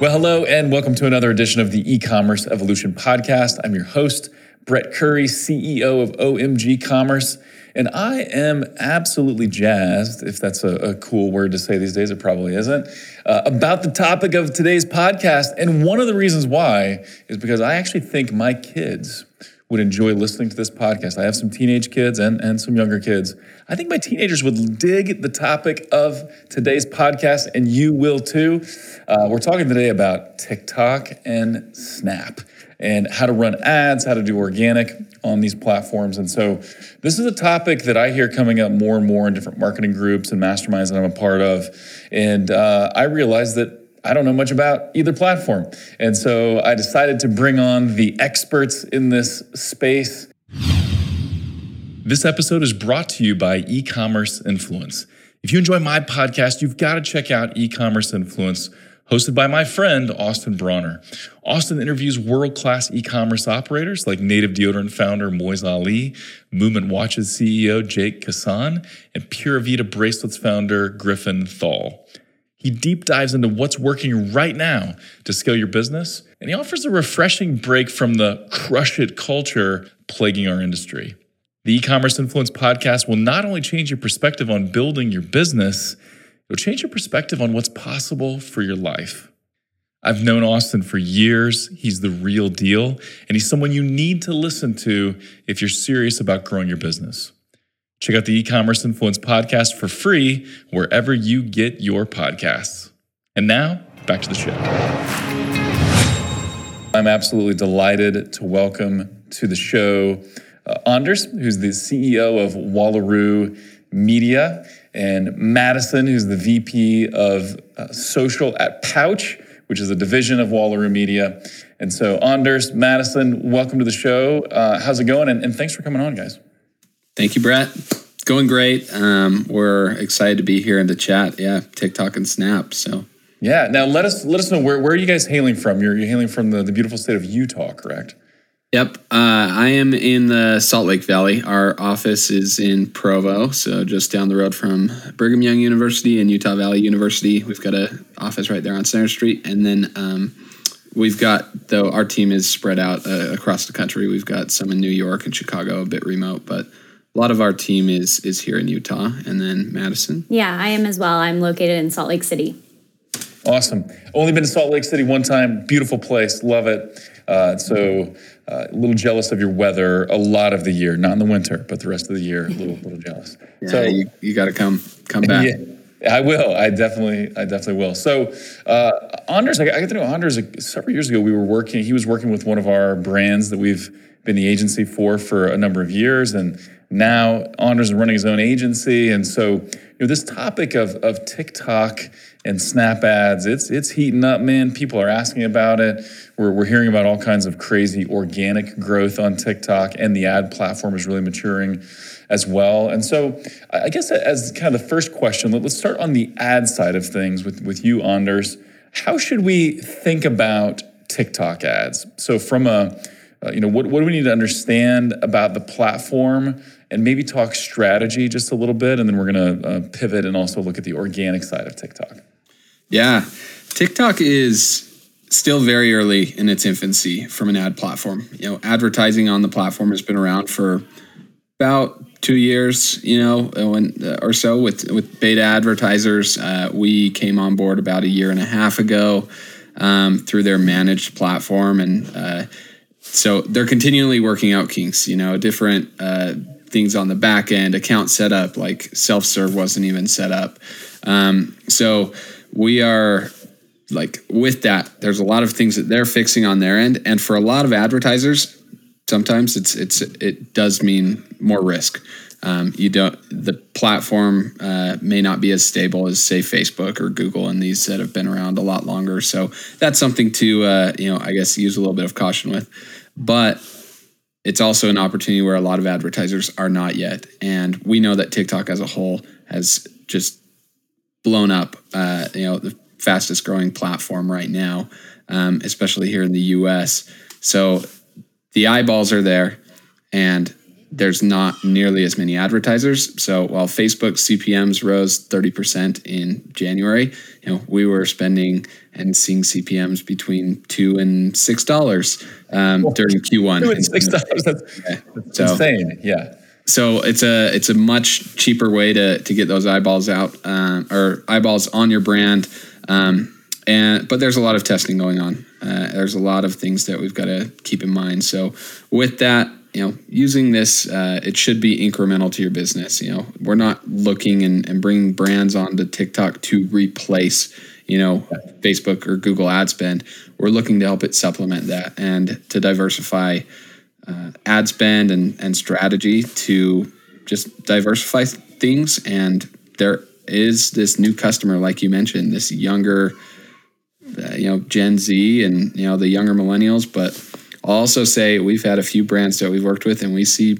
Well, hello, and welcome to another edition of the e commerce evolution podcast. I'm your host, Brett Curry, CEO of OMG Commerce. And I am absolutely jazzed, if that's a, a cool word to say these days, it probably isn't, uh, about the topic of today's podcast. And one of the reasons why is because I actually think my kids would enjoy listening to this podcast. I have some teenage kids and, and some younger kids. I think my teenagers would dig the topic of today's podcast, and you will too. Uh, we're talking today about TikTok and Snap and how to run ads, how to do organic on these platforms. And so, this is a topic that I hear coming up more and more in different marketing groups and masterminds that I'm a part of. And uh, I realized that I don't know much about either platform. And so I decided to bring on the experts in this space. This episode is brought to you by e commerce influence. If you enjoy my podcast, you've got to check out e commerce influence. Hosted by my friend Austin Brawner. Austin interviews world class e commerce operators like Native Deodorant founder Moiz Ali, Movement Watches CEO Jake Kassan, and Pura Vida Bracelets founder Griffin Thall. He deep dives into what's working right now to scale your business, and he offers a refreshing break from the crush it culture plaguing our industry. The e commerce influence podcast will not only change your perspective on building your business, it'll change your perspective on what's possible for your life. I've known Austin for years. He's the real deal, and he's someone you need to listen to if you're serious about growing your business. Check out the e-commerce influence podcast for free wherever you get your podcasts. And now, back to the show. I'm absolutely delighted to welcome to the show uh, Anders, who's the CEO of Wallaroo Media, and Madison, who's the VP of uh, social at Pouch, which is a division of Wallaroo Media. And so, Anders, Madison, welcome to the show. Uh, how's it going? And, and thanks for coming on, guys. Thank you, Brett. Going great. Um, we're excited to be here in the chat. Yeah, TikTok and Snap. So yeah. Now let us let us know where, where are you guys hailing from? You're, you're hailing from the, the beautiful state of Utah, correct? Yep. Uh, I am in the Salt Lake Valley. Our office is in Provo, so just down the road from Brigham Young University and Utah Valley University. We've got an office right there on Center Street, and then um, we've got though our team is spread out uh, across the country. We've got some in New York and Chicago, a bit remote, but a lot of our team is is here in Utah, and then Madison. Yeah, I am as well. I'm located in Salt Lake City. Awesome. Only been to Salt Lake City one time. Beautiful place. Love it. Uh, so uh, a little jealous of your weather a lot of the year, not in the winter, but the rest of the year, a little, little jealous. Yeah, so you, you got to come come back. Yeah, I will. I definitely, I definitely will. So, uh, Anders, I got to know Anders. Several years ago, we were working. He was working with one of our brands that we've been the agency for for a number of years, and now Anders is running his own agency. And so, you know, this topic of, of TikTok and Snap ads, it's it's heating up, man. People are asking about it. We're, we're hearing about all kinds of crazy organic growth on TikTok, and the ad platform is really maturing as well. And so, I guess as kind of the first question, let's start on the ad side of things with, with you, Anders. How should we think about TikTok ads? So, from a uh, you know, what, what do we need to understand about the platform and maybe talk strategy just a little bit. And then we're going to uh, pivot and also look at the organic side of TikTok. Yeah. TikTok is still very early in its infancy from an ad platform. You know, advertising on the platform has been around for about two years, you know, when uh, or so with with beta advertisers. Uh, we came on board about a year and a half ago um, through their managed platform, and uh, so they're continually working out kinks, you know, different uh, things on the back end, account setup, like self serve wasn't even set up. Um, so we are like with that, there's a lot of things that they're fixing on their end, and for a lot of advertisers, sometimes it's it's it does mean more risk. Um, you don't the platform uh, may not be as stable as say Facebook or Google and these that have been around a lot longer. So that's something to uh, you know I guess use a little bit of caution with. But it's also an opportunity where a lot of advertisers are not yet. And we know that TikTok as a whole has just blown up, uh, you know, the fastest growing platform right now, um, especially here in the US. So the eyeballs are there. And there's not nearly as many advertisers. So while Facebook CPMS rose 30% in January, you know, we were spending and seeing CPMS between two and six dollars um, during Q1. Two and six dollars. That's, yeah. that's so, insane. Yeah. So it's a it's a much cheaper way to to get those eyeballs out uh, or eyeballs on your brand. Um, and but there's a lot of testing going on. Uh, there's a lot of things that we've got to keep in mind. So with that, you know, using this, uh, it should be incremental to your business. You know, we're not looking and, and bringing brands onto TikTok to replace, you know, Facebook or Google ad spend. We're looking to help it supplement that and to diversify uh, ad spend and, and strategy to just diversify things. And there is this new customer, like you mentioned, this younger, uh, you know, Gen Z and, you know, the younger millennials, but I'll also say we've had a few brands that we've worked with, and we see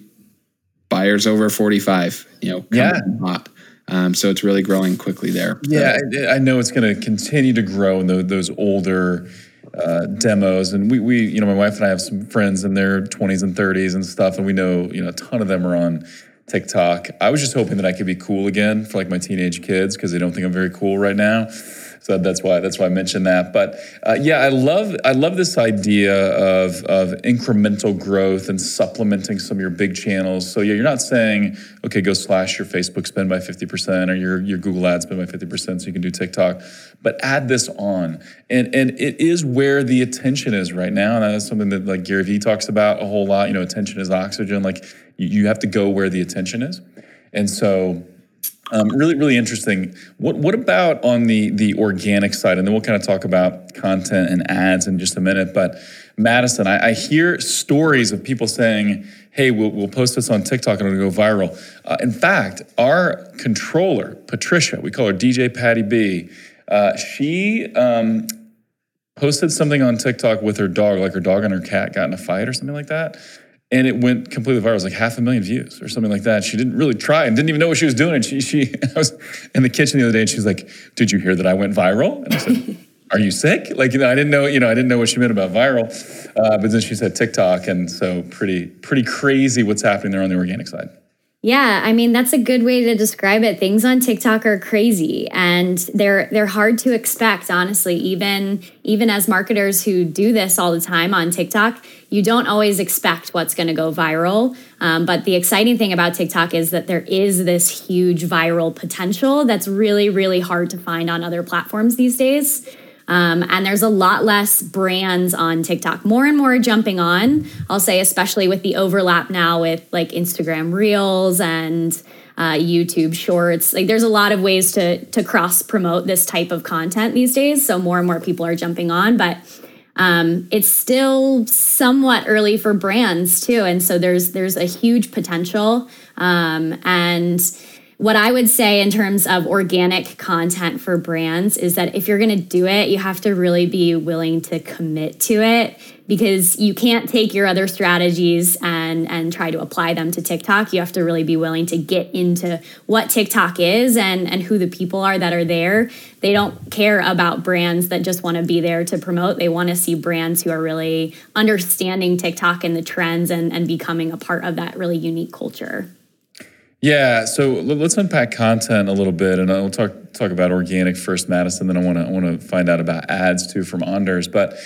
buyers over 45. You know, yeah, hot. Um, so it's really growing quickly there. Yeah, I, I know it's going to continue to grow in the, those older uh, demos. And we, we, you know, my wife and I have some friends in their 20s and 30s and stuff, and we know, you know, a ton of them are on TikTok. I was just hoping that I could be cool again for like my teenage kids because they don't think I'm very cool right now. So that's why that's why I mentioned that. But uh, yeah, I love I love this idea of of incremental growth and supplementing some of your big channels. So yeah, you're not saying okay, go slash your Facebook spend by fifty percent or your your Google Ads spend by fifty percent so you can do TikTok, but add this on, and and it is where the attention is right now, and that's something that like Gary Vee talks about a whole lot. You know, attention is oxygen. Like you, you have to go where the attention is, and so um, really, really interesting. What what about on the the organic side? And then we'll kind of talk about content and ads in just a minute. But Madison, I, I hear stories of people saying, "Hey, we'll, we'll post this on TikTok and it'll go viral." Uh, in fact, our controller, Patricia, we call her DJ Patty B. Uh, she um, posted something on TikTok with her dog, like her dog and her cat got in a fight or something like that and it went completely viral. It was like half a million views or something like that. She didn't really try and didn't even know what she was doing. And she, she, I was in the kitchen the other day, and she was like, "Did you hear that I went viral?" And I said, "Are you sick?" Like, you know, I didn't know, you know, I didn't know what she meant about viral. Uh, but then she said TikTok, and so pretty, pretty crazy what's happening there on the organic side. Yeah, I mean that's a good way to describe it. Things on TikTok are crazy and they're they're hard to expect honestly. Even even as marketers who do this all the time on TikTok, you don't always expect what's going to go viral. Um, but the exciting thing about TikTok is that there is this huge viral potential that's really really hard to find on other platforms these days. Um, and there's a lot less brands on TikTok. More and more jumping on. I'll say, especially with the overlap now with like Instagram Reels and uh, YouTube Shorts. Like, there's a lot of ways to to cross promote this type of content these days. So more and more people are jumping on, but um, it's still somewhat early for brands too, and so there's there's a huge potential. Um, and what I would say in terms of organic content for brands is that if you're going to do it, you have to really be willing to commit to it because you can't take your other strategies and and try to apply them to TikTok. You have to really be willing to get into what TikTok is and and who the people are that are there. They don't care about brands that just want to be there to promote. They want to see brands who are really understanding TikTok and the trends and and becoming a part of that really unique culture. Yeah, so let's unpack content a little bit, and uh, I'll talk talk about organic first, Madison. Then I want to want to find out about ads too from Anders. But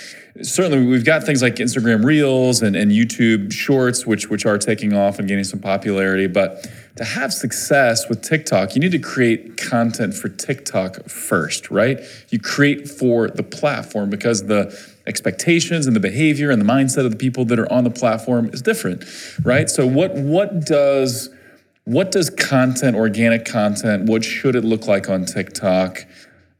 certainly, we've got things like Instagram Reels and, and YouTube Shorts, which which are taking off and gaining some popularity. But to have success with TikTok, you need to create content for TikTok first, right? You create for the platform because the expectations and the behavior and the mindset of the people that are on the platform is different, right? So what what does what does content, organic content, what should it look like on TikTok?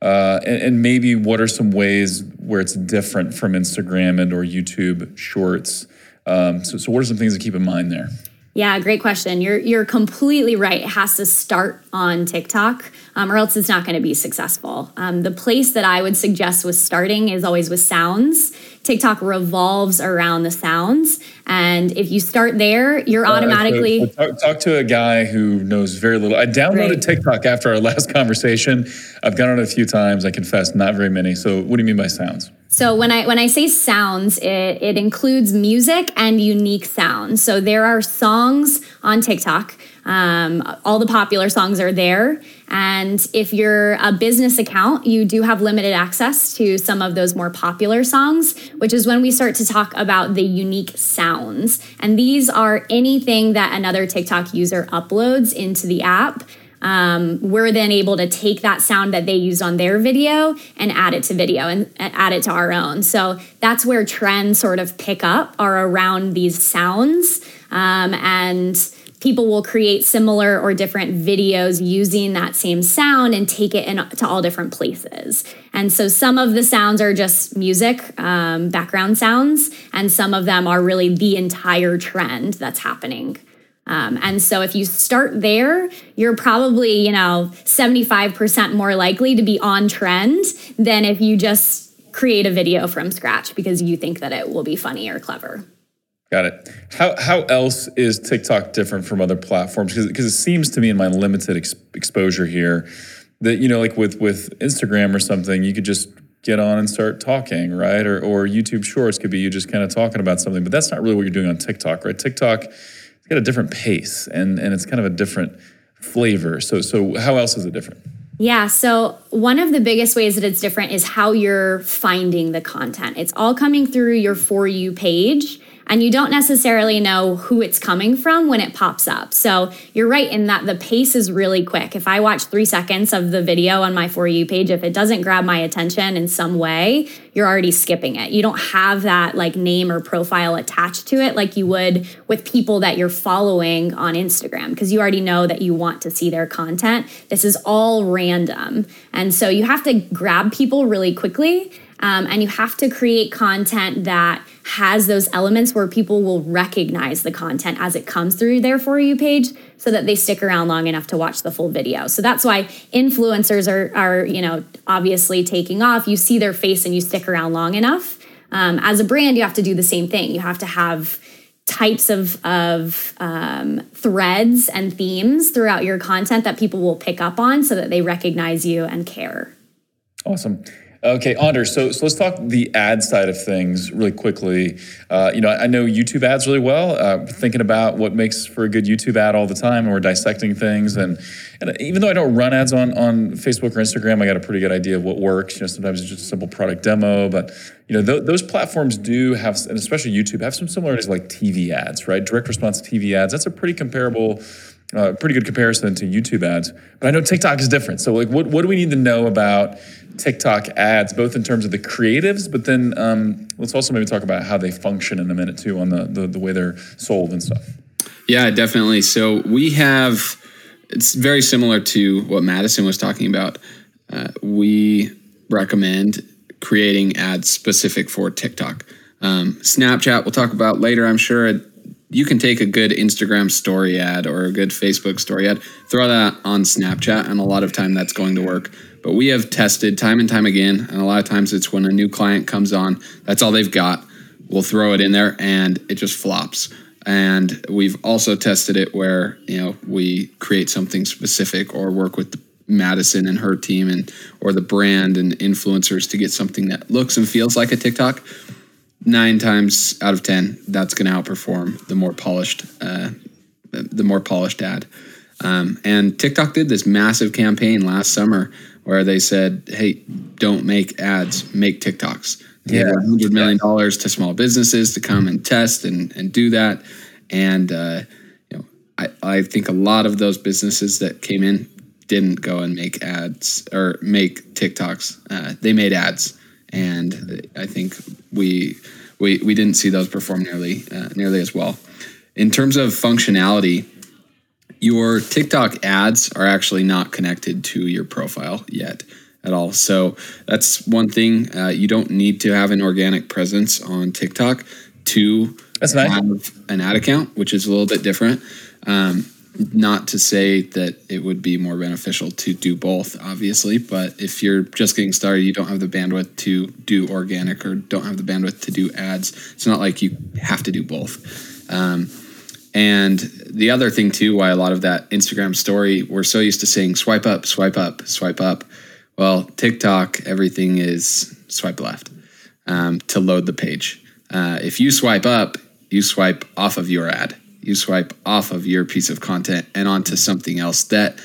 Uh, and, and, maybe what are some ways where it's different from Instagram and or YouTube Shorts? Um, so, so what are some things to keep in mind there? Yeah, great question. You're you're completely right. It has to start on TikTok, um, or else it's not going to be successful. Um, the place that I would suggest with starting is always with sounds TikTok revolves around the sounds. And if you start there, you're automatically. Uh, talk, talk, to a guy who knows very little. I downloaded right. TikTok after our last conversation. I've gone on it a few times. I confess, not very many. So, what do you mean by sounds? So when I when I say sounds, it, it includes music and unique sounds. So there are songs on TikTok. Um, all the popular songs are there. And if you're a business account, you do have limited access to some of those more popular songs, which is when we start to talk about the unique sounds. And these are anything that another TikTok user uploads into the app. Um, we're then able to take that sound that they used on their video and add it to video and add it to our own. So that's where trends sort of pick up are around these sounds. Um, and people will create similar or different videos using that same sound and take it in, to all different places. And so some of the sounds are just music, um, background sounds, and some of them are really the entire trend that's happening. Um, and so if you start there, you're probably, you know, 75% more likely to be on trend than if you just create a video from scratch because you think that it will be funny or clever. Got it. How how else is TikTok different from other platforms? Because it seems to me in my limited ex- exposure here that you know, like with with Instagram or something, you could just get on and start talking, right? Or or YouTube Shorts could be you just kind of talking about something, but that's not really what you're doing on TikTok, right? TikTok, it's got a different pace and and it's kind of a different flavor. So so how else is it different? Yeah. So, one of the biggest ways that it's different is how you're finding the content. It's all coming through your For You page and you don't necessarily know who it's coming from when it pops up. So you're right in that the pace is really quick. If I watch three seconds of the video on my For You page, if it doesn't grab my attention in some way, you're already skipping it. You don't have that like name or profile attached to it like you would with people that you're following on Instagram because you already know that you want to see their content. This is all random. And so you have to grab people really quickly um, and you have to create content that has those elements where people will recognize the content as it comes through their For You page so that they stick around long enough to watch the full video. So that's why influencers are, are you know, obviously taking off. You see their face and you stick around long enough. Um, as a brand, you have to do the same thing. You have to have types of, of um, threads and themes throughout your content that people will pick up on so that they recognize you and care. Awesome. Okay, Anders. So, so let's talk the ad side of things really quickly. Uh, you know, I, know YouTube ads really well. Uh, thinking about what makes for a good YouTube ad all the time, and we're dissecting things. And, and even though I don't run ads on on Facebook or Instagram, I got a pretty good idea of what works. You know, sometimes it's just a simple product demo, but you know, th- those platforms do have, and especially YouTube, have some similarities like TV ads, right? Direct response TV ads. That's a pretty comparable uh, pretty good comparison to YouTube ads. But I know TikTok is different. So, like, what, what do we need to know about TikTok ads, both in terms of the creatives, but then um, let's also maybe talk about how they function in a minute too, on the, the, the way they're sold and stuff. Yeah, definitely. So we have, it's very similar to what Madison was talking about. Uh, we recommend creating ads specific for TikTok. Um, Snapchat, we'll talk about later, I'm sure you can take a good Instagram story ad or a good Facebook story ad, throw that on Snapchat, and a lot of time that's going to work. But we have tested time and time again, and a lot of times it's when a new client comes on, that's all they've got. We'll throw it in there and it just flops. And we've also tested it where, you know, we create something specific or work with Madison and her team and or the brand and influencers to get something that looks and feels like a TikTok nine times out of ten, that's going to outperform the more polished, uh, the more polished ad. Um, and TikTok did this massive campaign last summer where they said, "Hey, don't make ads, make TikToks." They yeah. hundred million dollars to small businesses to come and test and and do that. And uh, you know, I I think a lot of those businesses that came in didn't go and make ads or make TikToks. Uh, they made ads and I think we we we didn't see those perform nearly uh, nearly as well. In terms of functionality, your TikTok ads are actually not connected to your profile yet at all. So that's one thing. Uh, you don't need to have an organic presence on TikTok to that's nice. have an ad account, which is a little bit different. Um, not to say that it would be more beneficial to do both, obviously, but if you're just getting started, you don't have the bandwidth to do organic or don't have the bandwidth to do ads. It's not like you have to do both. Um, and the other thing too, why a lot of that Instagram story, we're so used to saying swipe up, swipe up, swipe up. Well, TikTok, everything is swipe left um, to load the page. Uh, if you swipe up, you swipe off of your ad you swipe off of your piece of content and onto something else that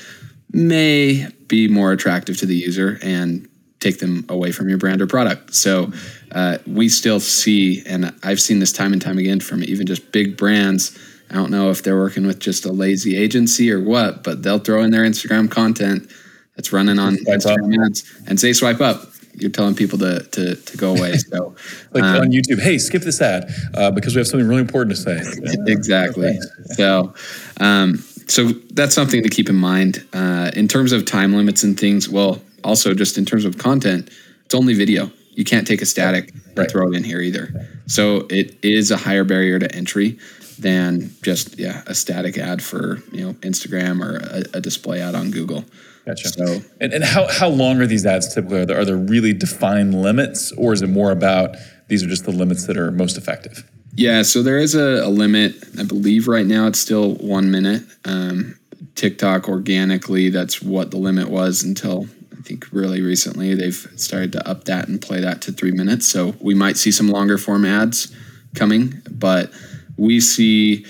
may be more attractive to the user and take them away from your brand or product. So uh, we still see, and I've seen this time and time again from even just big brands. I don't know if they're working with just a lazy agency or what, but they'll throw in their Instagram content that's running on Instagram ads and say swipe up you're telling people to to, to go away. So, like um, on YouTube, hey, skip this ad uh, because we have something really important to say. exactly. So, um, so that's something to keep in mind uh, in terms of time limits and things. Well, also just in terms of content, it's only video. You can't take a static right. and throw it in here either. So it is a higher barrier to entry than just yeah a static ad for you know Instagram or a, a display ad on Google. Gotcha. So, and, and how, how long are these ads typically? Are there, are there really defined limits, or is it more about these are just the limits that are most effective? Yeah, so there is a, a limit. I believe right now it's still one minute. Um, TikTok organically, that's what the limit was until I think really recently they've started to up that and play that to three minutes. So we might see some longer form ads coming, but we see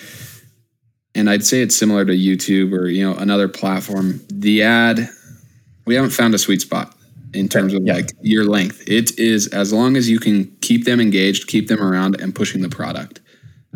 and I'd say it's similar to YouTube or you know another platform. The ad, we haven't found a sweet spot in terms of yeah. like your length. It is as long as you can keep them engaged, keep them around, and pushing the product.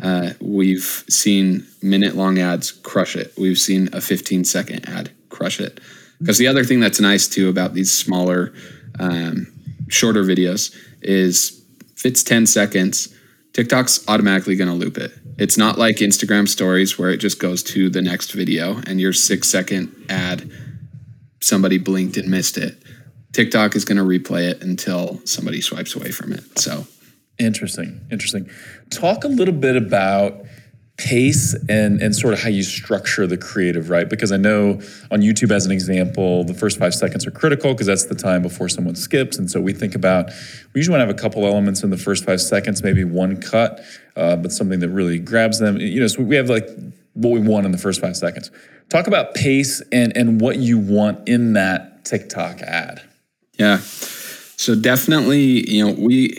Uh, we've seen minute long ads crush it. We've seen a 15 second ad crush it. Because the other thing that's nice too about these smaller, um, shorter videos is if it's 10 seconds, TikTok's automatically going to loop it. It's not like Instagram stories where it just goes to the next video and your six second ad, somebody blinked and missed it. TikTok is going to replay it until somebody swipes away from it. So interesting. Interesting. Talk a little bit about pace and and sort of how you structure the creative right? Because i know on youtube as an example the first five seconds are critical because that's the time before someone skips. And so we think about we usually want to have a couple elements in the first five seconds maybe one cut uh, but something that really grabs them. You know so we have like what we want in the first five seconds. Talk about pace and and what you want in that tiktok ad. Yeah. So definitely you know we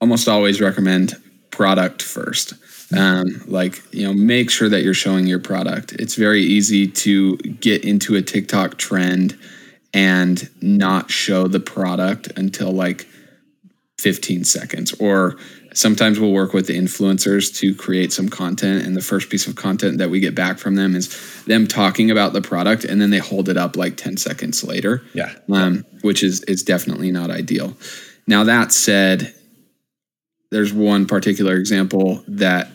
almost always recommend product first um, like you know make sure that you're showing your product. It's very easy to get into a tiktok trend and not show the product until like 15 seconds. Or sometimes we'll work with the influencers to create some content and the first piece of content that we get back from them is them talking about the product and then they hold it up like 10 seconds later. Yeah. Um, which is is definitely not ideal. Now that said there's one particular example that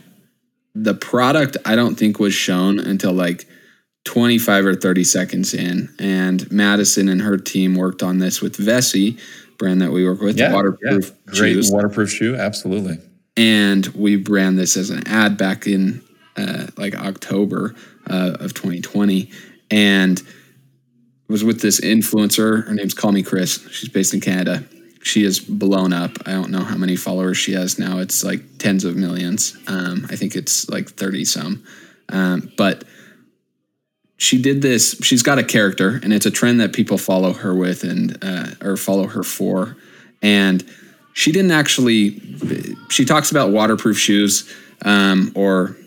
the product I don't think was shown until like 25 or 30 seconds in. And Madison and her team worked on this with Vessi, brand that we work with, yeah, waterproof yeah. Great shoes. waterproof shoe, absolutely. And we ran this as an ad back in uh, like October uh, of 2020. And was with this influencer. Her name's Call Me Chris. She's based in Canada she is blown up. I don't know how many followers she has now. It's like tens of millions. Um, I think it's like 30 some. Um, but she did this. She's got a character, and it's a trend that people follow her with and uh, or follow her for. And she didn't actually. She talks about waterproof shoes, um, or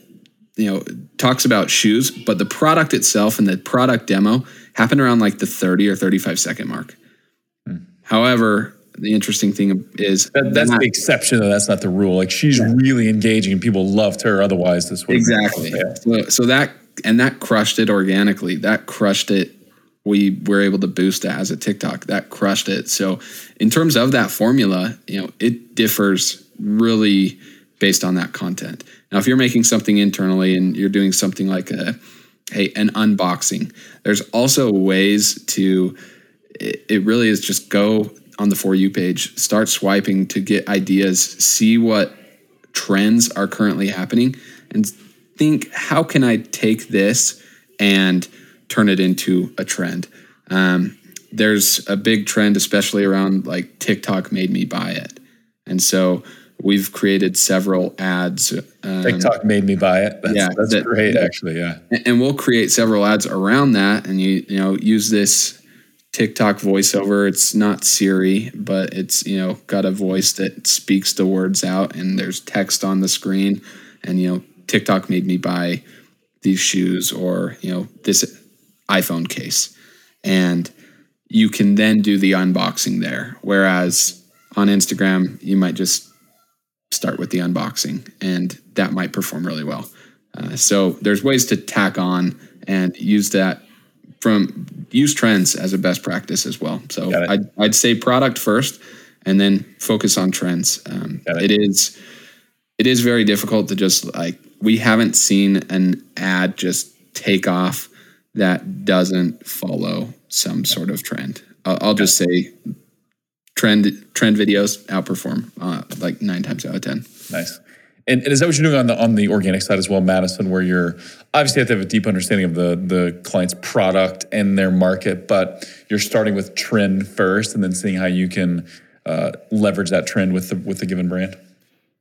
you know, talks about shoes, but the product itself and the product demo happened around like the 30 or 35 second mark. Hmm. However, the interesting thing is that, that's not, the exception though. That's not the rule. Like she's yeah. really engaging and people loved her otherwise. This would exactly. so, so that and that crushed it organically. That crushed it. We were able to boost it as a tiktok. That crushed it. So in terms of that formula you know it differs really based on that content. Now if you're making something internally and you're doing something like a hey an unboxing there's also ways to it, it really is just go on the For You page, start swiping to get ideas, see what trends are currently happening, and think how can I take this and turn it into a trend. Um, there's a big trend, especially around like TikTok made me buy it. And so we've created several ads. Um, TikTok made me buy it. That's, yeah, that's that, great, actually. Yeah, and we'll create several ads around that, and you you know use this TikTok voiceover. It's not Siri, but it's you know got a voice that speaks the words out, and there's text on the screen, and you know TikTok made me buy these shoes or you know this iPhone case, and you can then do the unboxing there. Whereas on Instagram, you might just start with the unboxing, and that might perform really well. Uh, so there's ways to tack on and use that from use trends as a best practice as well. So I'd, I'd say product first, and then focus on trends. Um, it. it is it is very difficult to just like we haven't seen an ad just take off that doesn't follow some sort of trend. I'll, I'll just say trend trend videos outperform uh, like nine times out of ten. Nice. And, and, is that what you're doing on the on the organic side as well, Madison? Where you're obviously have to have a deep understanding of the the client's product and their market, but you're starting with trend first, and then seeing how you can uh, leverage that trend with the with the given brand.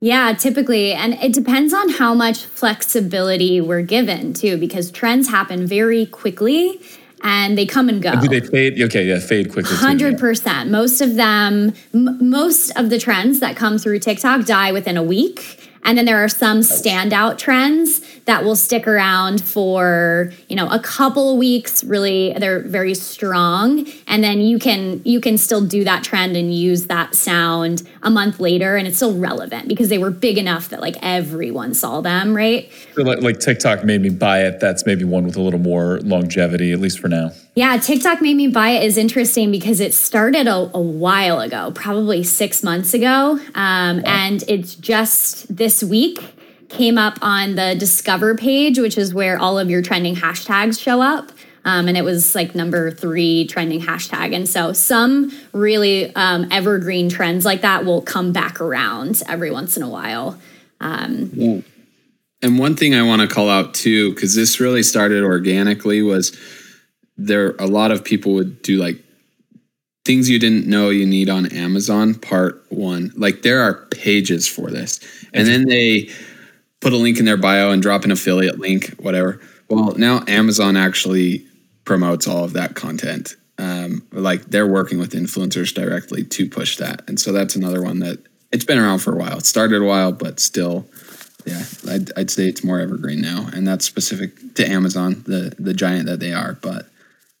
Yeah, typically. And it depends on how much flexibility we're given too, because trends happen very quickly and they come and go. do they fade? Okay, yeah, fade quickly. Hundred percent. Most of them, m- most of the trends that come through TikTok die within a week. And then there are some standout trends that will stick around for, you know, a couple weeks, really they're very strong. And then you can you can still do that trend and use that sound a month later and it's still relevant because they were big enough that like everyone saw them, right? So like, like TikTok made me buy it. That's maybe one with a little more longevity, at least for now. Yeah, TikTok made me buy it is interesting because it started a, a while ago, probably six months ago. Um, wow. And it's just this week came up on the Discover page, which is where all of your trending hashtags show up. Um, and it was like number three trending hashtag. And so some really um, evergreen trends like that will come back around every once in a while. Um, yeah. And one thing I want to call out too, because this really started organically, was there a lot of people would do like things you didn't know you need on Amazon part 1. Like there are pages for this. And then they put a link in their bio and drop an affiliate link, whatever. Well, now Amazon actually promotes all of that content. Um, like they're working with influencers directly to push that. And so that's another one that it's been around for a while. It started a while, but still, yeah, I'd, I'd say it's more evergreen now. And that's specific to Amazon, the the giant that they are. But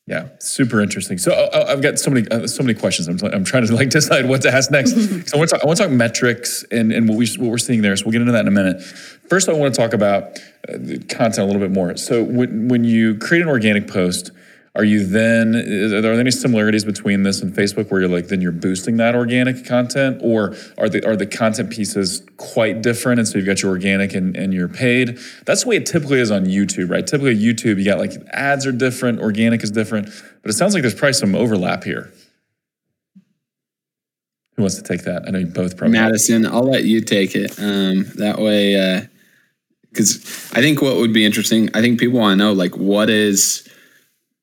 yeah, super interesting. So uh, uh, I've got so many uh, so many questions. I'm, I'm trying to like decide what to ask next. so I want to talk, want to talk metrics and, and what we what we're seeing there. So we'll get into that in a minute. First, I want to talk about the content a little bit more. So when when you create an organic post, are you then, are there any similarities between this and Facebook where you're like, then you're boosting that organic content? Or are the, are the content pieces quite different? And so you've got your organic and, and your paid. That's the way it typically is on YouTube, right? Typically, YouTube, you got like ads are different, organic is different, but it sounds like there's probably some overlap here. Who wants to take that? I know you both probably. Madison, I'll let you take it. Um, that way, because uh, I think what would be interesting, I think people want to know like, what is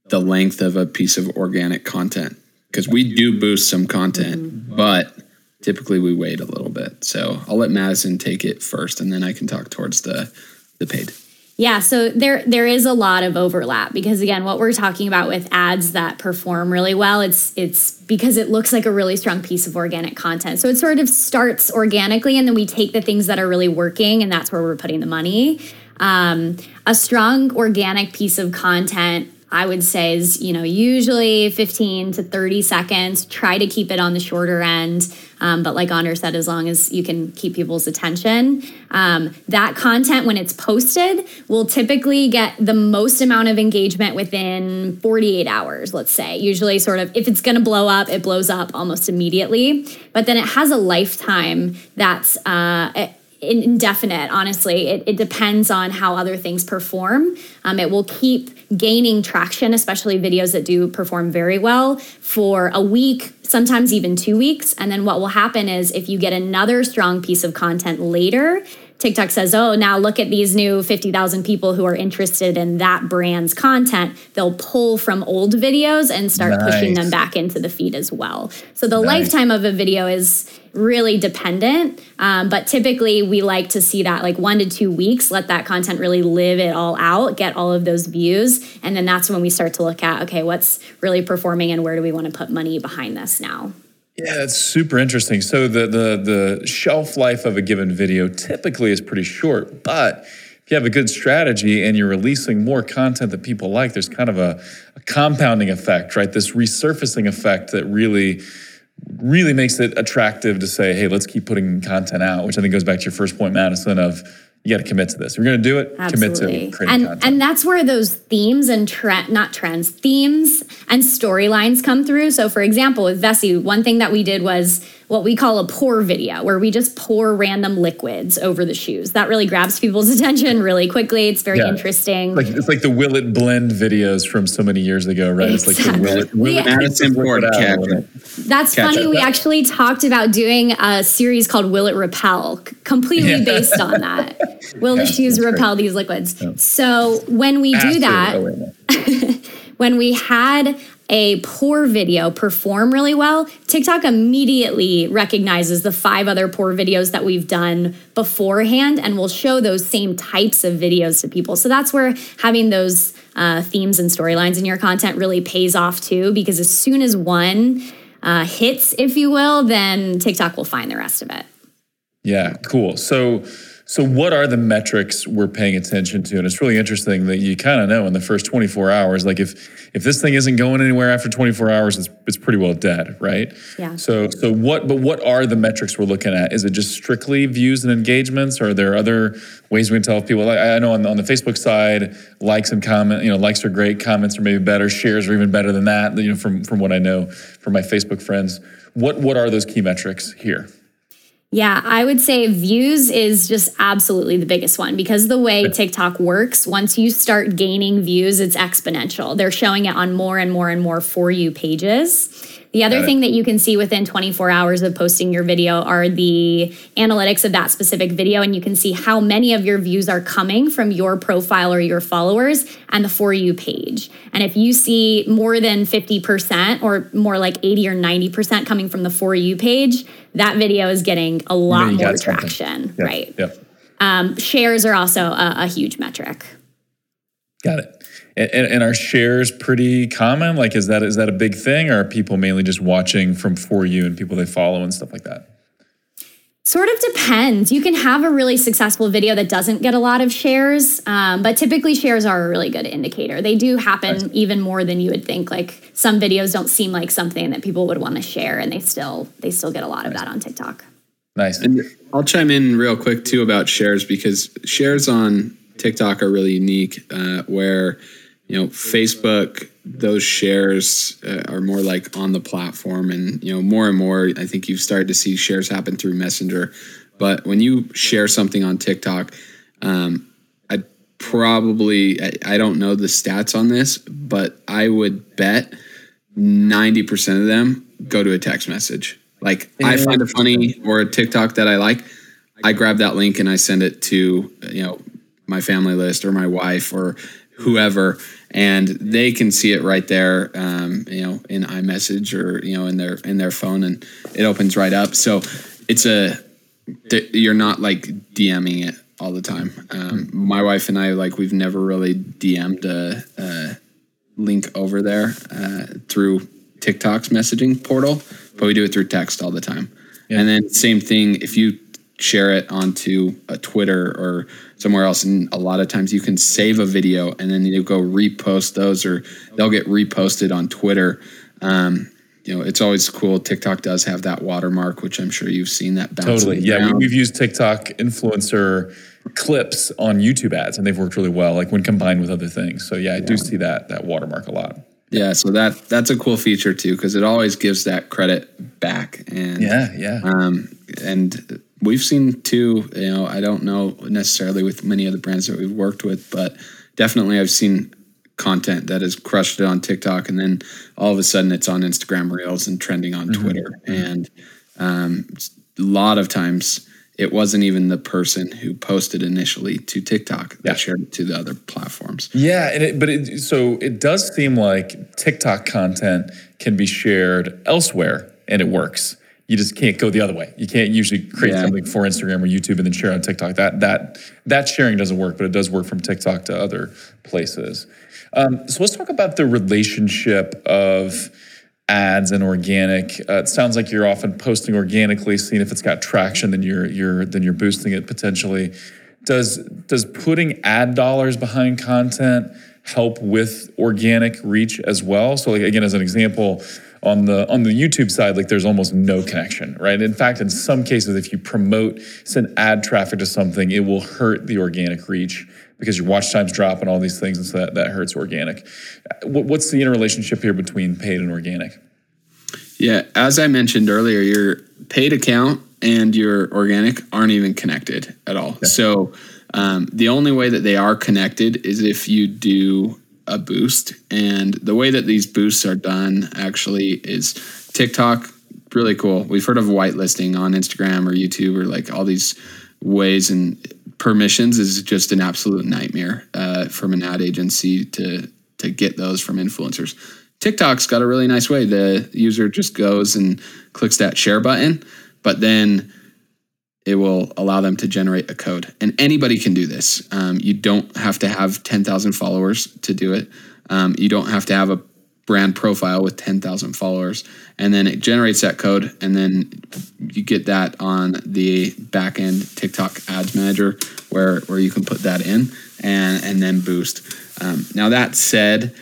the length of a piece of organic content because we do boost some content, mm-hmm. but typically we wait a little bit. So I'll let Madison take it first, and then I can talk towards the the paid. Yeah, so there there is a lot of overlap because again, what we're talking about with ads that perform really well, it's it's because it looks like a really strong piece of organic content. So it sort of starts organically, and then we take the things that are really working, and that's where we're putting the money. Um, a strong organic piece of content I would say is, you know, usually 15 to 30 seconds. Try to keep it on the shorter end. Um, but like Anders said, as long as you can keep people's attention, um, that content, when it's posted, will typically get the most amount of engagement within 48 hours, let's say. Usually, sort of, if it's going to blow up, it blows up almost immediately. But then it has a lifetime that's, uh, indefinite honestly. It, it, depends on how other things perform. Um, it will keep gaining traction especially videos that do perform very well for a week sometimes even two weeks. And then what will happen is if you get another strong piece of content later TikTok says, oh, now look at these new 50,000 people who are interested in that brand's content, they'll pull from old videos and start nice. pushing them back into the feed as well. So the nice. lifetime of a video is really dependent. Um, but typically, we like to see that like one to two weeks, let that content really live it all out, get all of those views. And then that's when we start to look at, okay, what's really performing and where do we want to put money behind this now? Yeah, that's super interesting. So the the the shelf life of a given video typically is pretty short, but if you have a good strategy and you're releasing more content that people like, there's kind of a, a compounding effect, right? This resurfacing effect that really really makes it attractive to say, hey, let's keep putting content out, which I think goes back to your first point, Madison, of you got to commit to this. If you're going to do it, Absolutely. commit to creating and, content. And that's where those themes and trend, not trends, themes and storylines come through. So, for example, with Vessi, one thing that we did was what we call a pour video, where we just pour random liquids over the shoes. That really grabs people's attention really quickly. It's very yeah. interesting. Like it's like the Will It Blend videos from so many years ago, right? Exactly. It's like the Will It, will yeah. it That's Catch funny. It. We actually talked about doing a series called Will It Repel, completely yeah. based on that. Will the shoes repel these liquids? So when we After, do that, when we had a pour video perform really well, TikTok immediately recognizes the five other pour videos that we've done beforehand and will show those same types of videos to people. So that's where having those uh, themes and storylines in your content really pays off too, because as soon as one uh, hits, if you will, then TikTok will find the rest of it. Yeah, cool. So, so, what are the metrics we're paying attention to? And it's really interesting that you kind of know in the first 24 hours, like if if this thing isn't going anywhere after 24 hours, it's it's pretty well dead, right? Yeah. So, so what? But what are the metrics we're looking at? Is it just strictly views and engagements, or are there other ways we can tell people? Like I know on the, on the Facebook side, likes and comment, you know, likes are great, comments are maybe better, shares are even better than that. You know, from from what I know from my Facebook friends, what what are those key metrics here? Yeah, I would say views is just absolutely the biggest one because the way TikTok works, once you start gaining views, it's exponential. They're showing it on more and more and more for you pages. The other thing that you can see within 24 hours of posting your video are the analytics of that specific video, and you can see how many of your views are coming from your profile or your followers and the For You page. And if you see more than 50% or more like 80 or 90% coming from the For You page, that video is getting a lot more traction, yep. right? Yep. Um, shares are also a, a huge metric. Got it. And, and, are shares pretty common? Like, is that is that a big thing, or are people mainly just watching from for you and people they follow and stuff like that? Sort of depends. You can have a really successful video that doesn't get a lot of shares, um, but typically shares are a really good indicator. They do happen nice. even more than you would think. Like some videos don't seem like something that people would want to share, and they still they still get a lot nice. of that on TikTok. Nice. And I'll chime in real quick too about shares because shares on TikTok are really unique. Uh, where you know facebook those shares uh, are more like on the platform and you know more and more i think you've started to see shares happen through messenger. But when you share something on tiktok um, i probably I, I don't know the stats on this but i would bet 90% of them go to a text message. Like i find a funny or a tiktok that i like i grab that link and i send it to you know my family list or my wife or whoever and they can see it right there, um, you know, in iMessage or you know in their in their phone, and it opens right up. So it's a you're not like DMing it all the time. Um, my wife and I like we've never really DM'd a, a link over there uh, through TikTok's messaging portal, but we do it through text all the time. Yeah. And then same thing if you share it onto a Twitter or somewhere else. And a lot of times you can save a video and then you go repost those or they'll get reposted on Twitter. Um, you know, it's always cool. TikTok does have that watermark, which I'm sure you've seen that Totally. Yeah. Down. We've used TikTok influencer clips on YouTube ads and they've worked really well, like when combined with other things. So yeah, I yeah. do see that, that watermark a lot. Yeah, so that that's a cool feature too because it always gives that credit back and yeah, yeah. Um, and we've seen too, you know, I don't know necessarily with many of the brands that we've worked with, but definitely I've seen content that has crushed it on TikTok and then all of a sudden it's on Instagram Reels and trending on mm-hmm. Twitter. Mm-hmm. And um, a lot of times it wasn't even the person who posted initially to TikTok that Yeah. shared it to the other platforms. Yeah, and it, but it, so it does seem like TikTok content can be shared elsewhere and it works. You just can't go the other way. You can't usually create Yeah. something for Instagram or YouTube and then share on TikTok. That that that sharing doesn't work, but it does work from TikTok to other places. Um, so let's talk about the relationship of ads and organic. Uh, it sounds like you're often posting organically, seeing if it's got traction, then you're you're then you're boosting it potentially. Does does putting ad dollars behind content help with organic reach as well? So like again, as an example, on the on the YouTube side, like there's almost no connection, right? In fact, in some cases, if you promote send ad traffic to something, it will hurt the organic reach because your watch times drop and all these things, and so that, that hurts organic. What, what's the interrelationship here between paid and organic? Yeah, as I mentioned earlier, your paid account and your organic aren't even connected at all. So um, the only way that they are connected is if you do a boost. And the way that these boosts are done actually is TikTok, really cool. We've heard of whitelisting on Instagram or YouTube or like all these ways and permissions is just an absolute nightmare uh, from an ad agency to to get those from influencers. TikTok's got a really nice way. The user just goes and clicks that share button, but then it will allow them to generate a code. And anybody can do this. Um, you don't have to have 10,000 followers to do it. Um, you don't have to have a brand profile with 10,000 followers. And then it generates that code, and then you get that on the back end TikTok ads manager where, where you can put that in and, and then boost. Um, now, that said,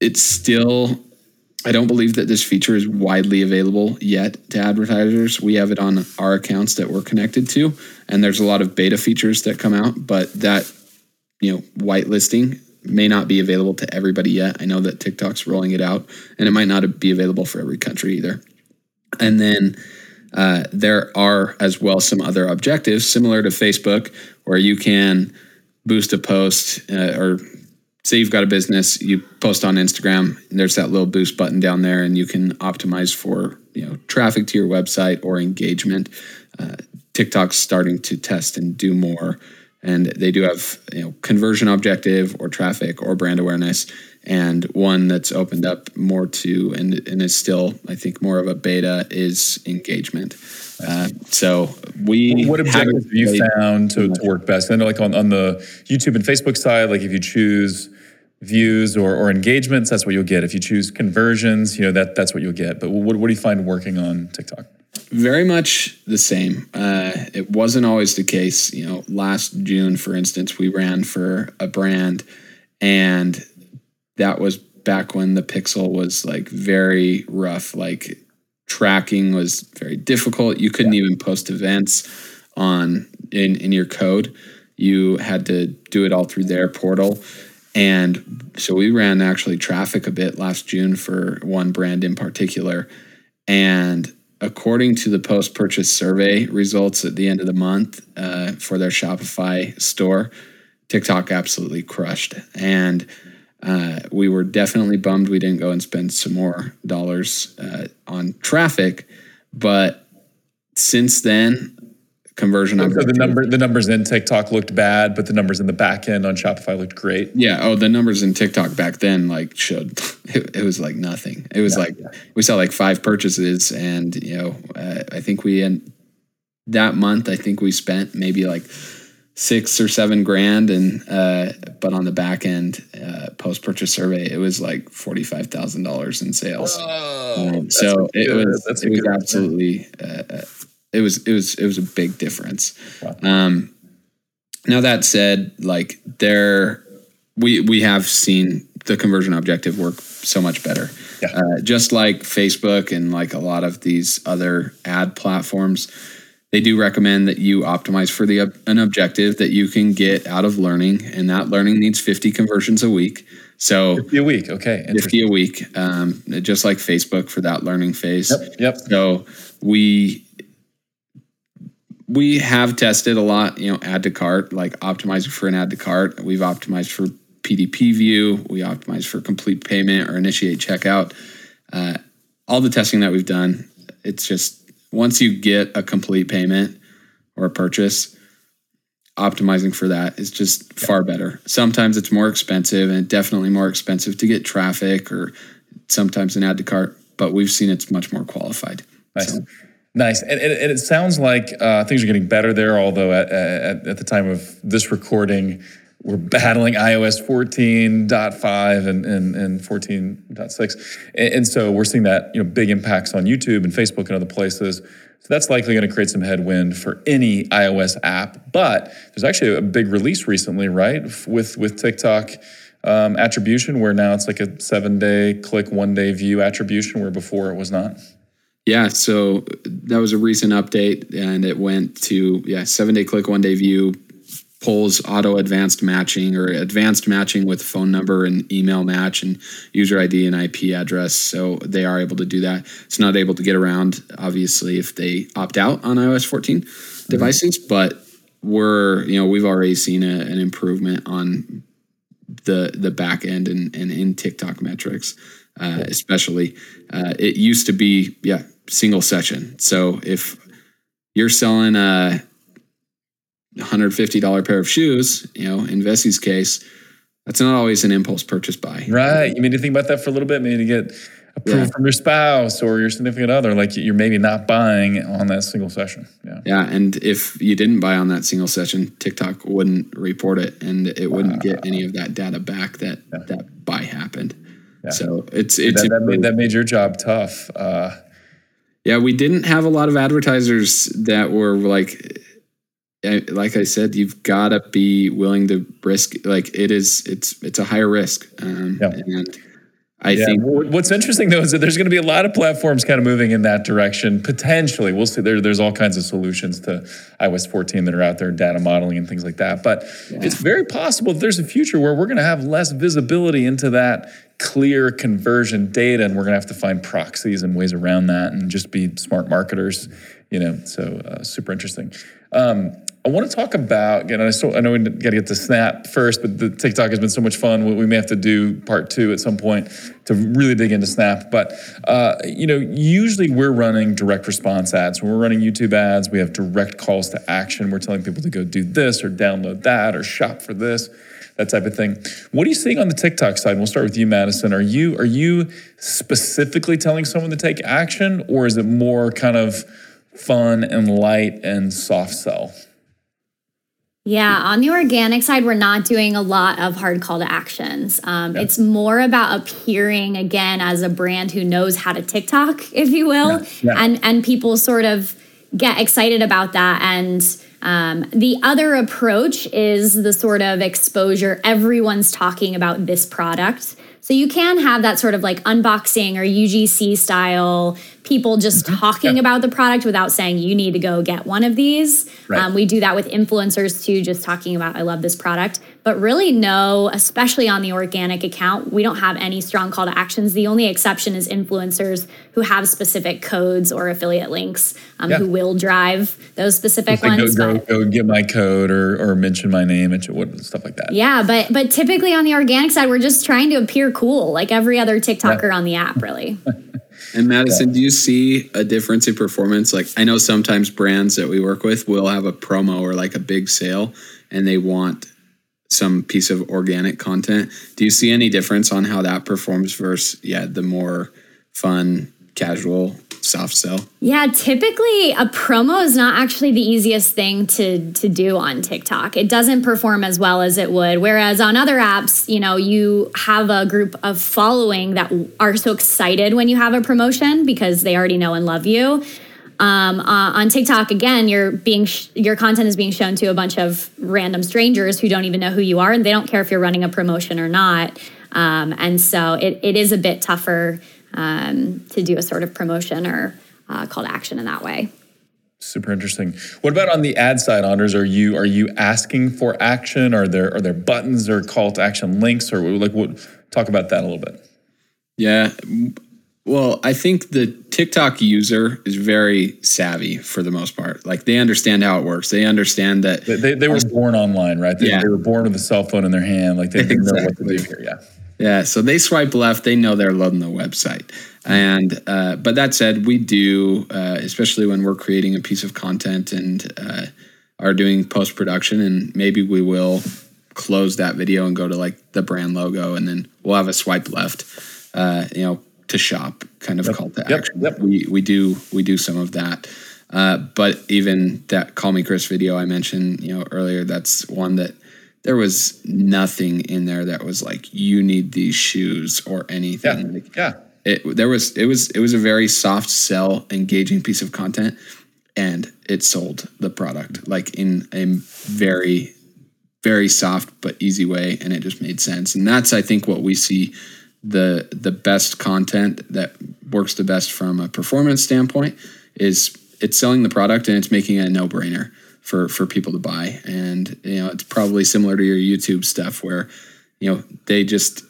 it's still I don't believe that this feature is widely available yet to advertisers. We have it on our accounts that we're connected to, and there's a lot of beta features that come out, but that you know whitelisting may not be available to everybody yet. I know that TikTok's rolling it out, and it might not be available for every country either. And then uh, there are as well some other objectives similar to Facebook, where you can boost a post uh, or say you've got a business, you post on Instagram, and there's that little boost button down there, and you can optimize for you know traffic to your website or engagement. Uh, TikTok's starting to test and do more, and they do have you know conversion objective or traffic or brand awareness, and one that's opened up more to and and is still I think more of a beta is engagement. Uh, so we What objectives haven't you found to, to work best? I know, like on, on the YouTube and Facebook side, like if you choose views or, or engagements, that's what you'll get. If you choose conversions, you know that that's what you'll get. But what, what do you find working on TikTok? Very much the same. Uh, it wasn't always the case. You know, last June, for instance, we ran for a brand, and that was back when the Pixel was like very rough. Like tracking was very difficult. You couldn't even post events on in in your code. You had to do it all through their portal. And so we ran actually traffic a bit last June for one brand in particular. And according to the post purchase survey results at the end of the month uh, for their Shopify store, TikTok absolutely crushed. And uh, we were definitely bummed we didn't go and spend some more dollars uh, on traffic. But since then, conversion So the number the numbers in TikTok looked bad, but the numbers in the back end on Shopify looked great. Yeah. Oh, the numbers in TikTok back then like showed it, it was like nothing. It was like we saw like five purchases, and you know, uh, I think we in that month, I think we spent maybe like six or seven grand, and uh, but on the back end, uh, post purchase survey, it was like forty five thousand dollars in sales. Um, so a it was it was good absolutely uh, uh, it was it was it was a big difference. Um, now that said, like there, we we have seen the conversion objective work so much better. Yeah. Uh, just like Facebook and like a lot of these other ad platforms, they do recommend that you optimize for the an objective that you can get out of learning, and that learning needs 50 conversions a week. So Be a week, okay. 50 a week, um, just like Facebook for that learning phase. Yep, yep. So we we have tested a lot, you know, add to cart, like optimizing for an add to cart. We've optimized for PDP view. We optimized for complete payment or initiate checkout. Uh, all the testing that we've done, it's just once you get a complete payment or a purchase, optimizing for that is just far better. Sometimes it's more expensive and definitely more expensive to get traffic or sometimes an add to cart, but we've seen it's much more qualified. Nice. So, Nice, and, and, and, it sounds like uh, things are getting better there. Although at, at, at, the time of this recording, we're battling iOS 14.5 and, and, and 14.6, and, and so we're seeing that you know big impacts on YouTube and Facebook and other places. So that's likely going to create some headwind for any iOS app. But there's actually a big release recently, right, with with TikTok. Um, attribution, where now it's like a seven day click, one day view attribution, where before it was not. Yeah, so that was a recent update, and it went to yeah seven day click, one day view, pulls auto advanced matching or advanced matching with phone number and email match and user ID and IP address. So they are able to do that. It's not able to get around obviously if they opt out on iOS 14 mm-hmm. devices, but we're you know we've already seen a, an improvement on the the back end and, and in TikTok metrics. Uh, especially, uh, it used to be yeah single session. So if you're selling a $150 pair of shoes, you know, in Vessi's case, that's not always an impulse purchase buy. Right. You mean to think about that for a little bit, maybe to get approval yeah. from your spouse or your significant other, like you're maybe not buying on that single session. Yeah. Yeah. And if you didn't buy on that single session, TikTok wouldn't report it and it wouldn't get any of that data back that yeah. that buy happened. Yeah. So it's it's that, that, made, that made your job tough. Uh, yeah, we didn't have a lot of advertisers that were like eh, like I said, you've got to be willing to risk. Like it is, it's it's a higher risk, um, yeah. and I yeah. think what's interesting though is that there's going to be a lot of platforms kind of moving in that direction. Potentially, we'll see. There, there's all kinds of solutions to iOS 14 that are out there, data modeling and things like that. But yeah. it's very possible that there's a future where we're going to have less visibility into that clear conversion data, and we're going to have to find proxies and ways around that, and just be smart marketers. You know, so uh, super interesting. Um, I want to talk about again. I, I know we got to get to Snap first, but the TikTok has been so much fun. We may have to do part two at some point to really dig into Snap. But uh, you know, usually we're running direct response ads. When we're running YouTube ads, we have direct calls to action. We're telling people to go do this or download that or shop for this, that type of thing. What are you seeing on the TikTok side? We'll start with you, Madison. Are you are you specifically telling someone to take action, or is it more kind of fun and light and soft sell? Yeah, on the organic side, we're not doing a lot of hard call to actions. Um, yeah. It's more about appearing again as a brand who knows how to TikTok, if you will, yeah. Yeah. and and people sort of get excited about that. And um, the other approach is the sort of exposure. Everyone's talking about this product. So you can have that sort of like unboxing or UGC style people just mm-hmm. talking yeah. about the product without saying you need to go get one of these. Right. Um, we do that with influencers too, just talking about I love this product. But really, no, especially on the organic account, we don't have any strong call to actions. The only exception is influencers who have specific codes or affiliate links um, yeah. who will drive those specific ones. Go, go, go, get my code or, or mention my name and stuff like that. Yeah, but but typically on the organic side, we're just trying to appear cool, like every other TikToker yeah. on the app, really. And Madison, yeah. do you see a difference in performance? Like I know sometimes brands that we work with will have a promo or like a big sale and they want some piece of organic content. Do you see any difference on how that performs versus yeah, the more fun, casual soft sell? Yeah, typically a promo is not actually the easiest thing to to do on TikTok. It doesn't perform as well as it would. Whereas on other apps, you know, you have a group of following that are so excited when you have a promotion because they already know and love you. Um, uh, on TikTok, again, you're being sh- your content is being shown to a bunch of random strangers who don't even know who you are, and they don't care if you're running a promotion or not. Um, and so it, it is a bit tougher um, to do a sort of promotion or uh, call to action in that way. Super interesting. What about on the ad side, Anders? Are you are you asking for action? Are there are there buttons or call to action links or like what? Talk about that a little bit. Yeah. Well, I think the TikTok user is very savvy for the most part. Like they understand how it works. They understand that they, they, they were born online, right? They, yeah. they were born with a cell phone in their hand. Like they, exactly. know what to do here. Yeah. Yeah, so they swipe left. They know they're loading the website. And uh, but that said, we do, uh, especially when we're creating a piece of content and uh, are doing post production, and maybe we will close that video and go to like the brand logo, and then we'll have a swipe left, uh, you know, to shop kind of Yep. call to action. Yep. We we do we do some of that. Uh, but even that call me Chris video I mentioned, you know, earlier, that's one that there was nothing in there that was like you need these shoes or Yeah. anything. Like, Yeah. it there was it was it was a very soft sell engaging piece of content and it sold the product like in a very very soft but easy way and it just made sense and that's i think what we see the the best content that works the best from a performance standpoint is it's selling the product and it's making it a no-brainer for for people to buy and you know it's probably similar to your youtube stuff where you know they just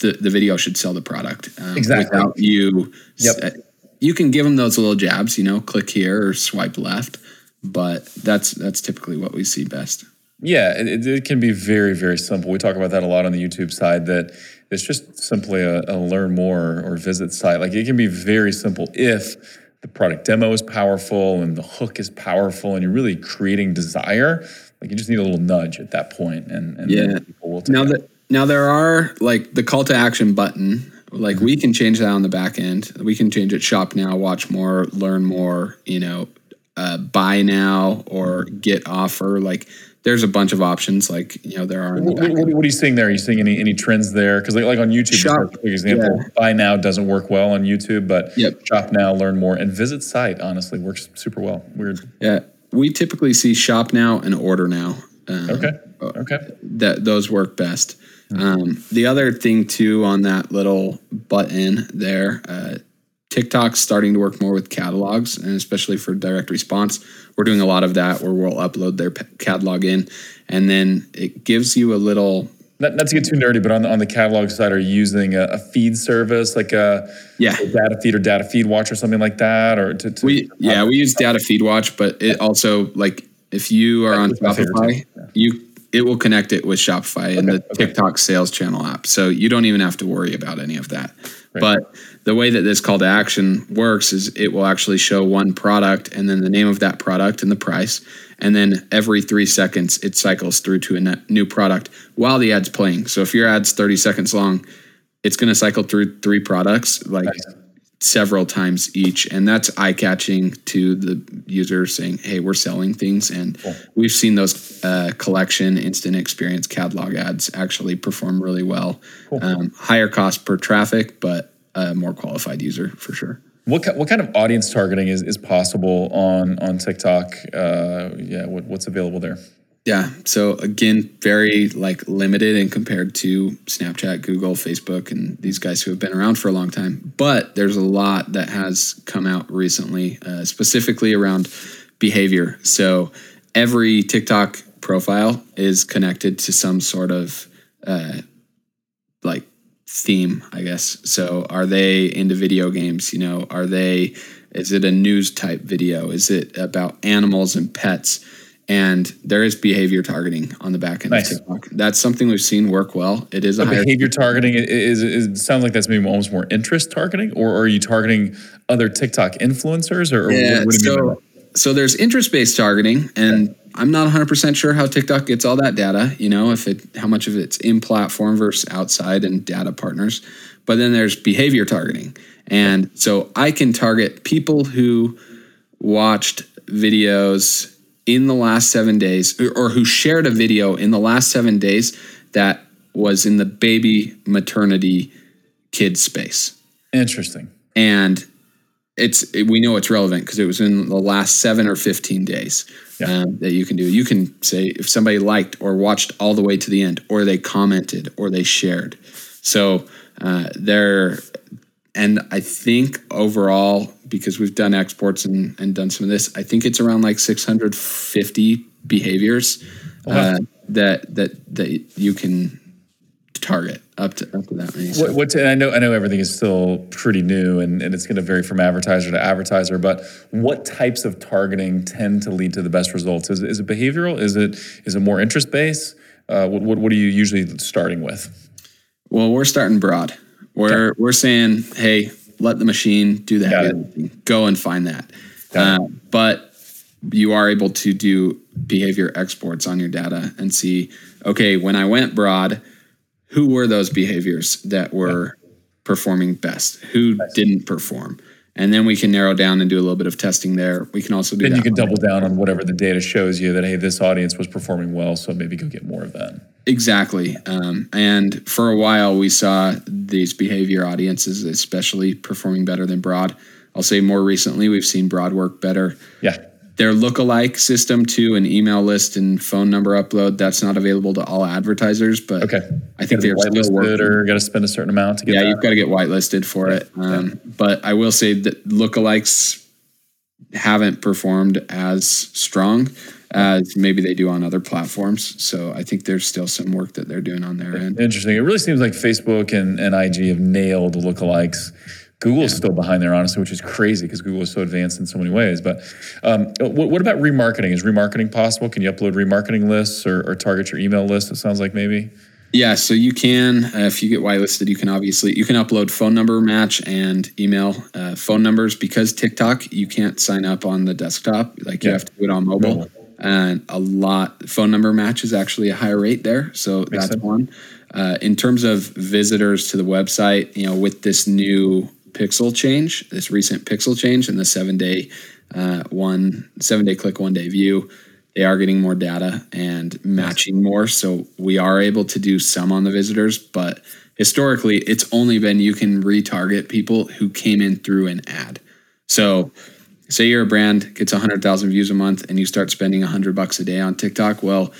the, the video should sell the product um, Exactly. without you Yep. you can give them those little jabs you know click here or swipe left but that's that's typically what we see best Yeah, it, it, it can be very, very simple. We talk about that a lot on the YouTube side. That it's just simply a, a learn more or visit site. Like it can be very simple if the product demo is powerful and the hook is powerful, and you're really creating desire. Like you just need a little nudge at that point, and, and then Yeah. people will take now that now there are like the call to action button like we can change that on the back end we can change it shop now watch more learn more you know uh, buy now or get offer like there's a bunch of options like you know there are What, what, what are you seeing there? Are you seeing any any trends there? Because like, like on YouTube, Shop, for example, buy now doesn't work well on YouTube, but Yep. shop now, learn more, and visit site honestly works super well. Weird. yeah we typically see shop now and order now um, Okay. Okay. that those work best. Um, the other thing too on that little button there, uh, TikTok's starting to work more with catalogs, and especially for direct response, we're doing a lot of that where we'll upload their catalog in, and then it gives you a little Not, not to get too nerdy, but on the, on the catalog side, are you using a, a feed service like a, yeah. a data feed or data feed watch or something like that, or to, to We yeah we use Data Feed Watch, but it also like if you are on That's Shopify, you it will connect it with Shopify and the okay. TikTok sales channel app. So you don't even have to worry about any of that. But the way that this call to action works is it will actually show one product and then the name of that product and the price. And then every three seconds, it cycles through to a new product while the ad's playing. So if your ad's 30 seconds long, it's going to cycle through three products like several times each. And that's eye catching to the user saying, hey, we're selling things. And we've seen those uh, collection instant experience catalog ads actually perform really well. Um, higher cost per traffic, but a more qualified user for sure. what what kind of audience targeting is, is possible on on TikTok? Uh, yeah, what, what's available there? Yeah. So again, very like limited and compared to Snapchat, Google, Facebook, and these guys who have been around for a long time. But there's a lot that has come out recently, uh, specifically around behavior. So every TikTok profile is connected to some sort of uh, theme, I guess. So are they into video games? You know, are they? Is it a news type video? Is it about animals and pets? And there is behavior targeting on the back end Nice. of TikTok. That's something we've seen work well. It is a Behavior targeting is, is it sounds like that's maybe almost more interest targeting, or are you targeting other TikTok influencers, or, Yeah, what, what do you mean so so there's interest based targeting, and I'm not 100 percent sure how TikTok gets all that data. You know, if it how much of it's in platform versus outside and data partners. But then there's behavior targeting, and so I can target people who watched videos in the last seven days, or, or who shared a video in the last seven days that was in the baby maternity kid space? Interesting. and it's we know it's relevant because it was in the last seven or 15 days Yeah. um, that you can do. You can say if somebody liked or watched all the way to the end or they commented or they shared. So uh, there and i think overall because we've done exports and, and done some of this i think it's around like 650 behaviors uh, that that that you can target up to up to that many So- What, what and I know I know everything is still pretty new and, and it's going to vary from advertiser to advertiser, but what types of targeting tend to lead to the best results? Is, is it behavioral? Is it is it more interest based? Uh, what, what what are you usually starting with? Well, we're starting broad. We're we're saying, hey, let the machine do the Got heavy Go and find that. Uh, but you are able to do behavior exports on your data and see, okay, when I went broad, who were those behaviors that were performing best? Who didn't perform? And then we can narrow down and do a little bit of testing there. We can also do that. Then you can double down on whatever the data shows you that hey, this audience was performing well, so maybe go get more of that. Exactly. Um, and for a while, we saw these behavior audiences, especially performing better than broad. I'll say more recently, we've seen broad work better. Yeah. Their lookalike system to an email list and phone number upload, that's not available to all advertisers, but Okay. I think they're still working. or got to spend a certain amount to get Yeah, that. you've got to get whitelisted for it. Um, But I will say that lookalikes haven't performed as strong as maybe they do on other platforms. So I think there's still some work that they're doing on their end. Interesting. It really seems like Facebook and, and IG have nailed lookalikes. Google is still behind there, honestly, which is crazy because Google is so advanced in so many ways. But um, what, what about remarketing? Is remarketing possible? Can you upload remarketing lists or, or target your email list? It sounds like maybe. Yeah, so you can, uh, if you get whitelisted, you can obviously you can upload phone number match and email uh, phone numbers because TikTok you can't sign up on the desktop, like you have to do it on mobile. Mobile. And a lot phone number match is actually a higher rate there, so that's sense. one. Uh, in terms of visitors to the website, you know, with this new pixel change, this recent pixel change, and the seven day uh, one seven day click one day view, they are getting more data and matching more. So we are able to do some on the visitors, but historically, it's only been you can retarget people who came in through an ad. So say you're a brand gets 100,000 views a month and you start spending 100 bucks a day on TikTok, well,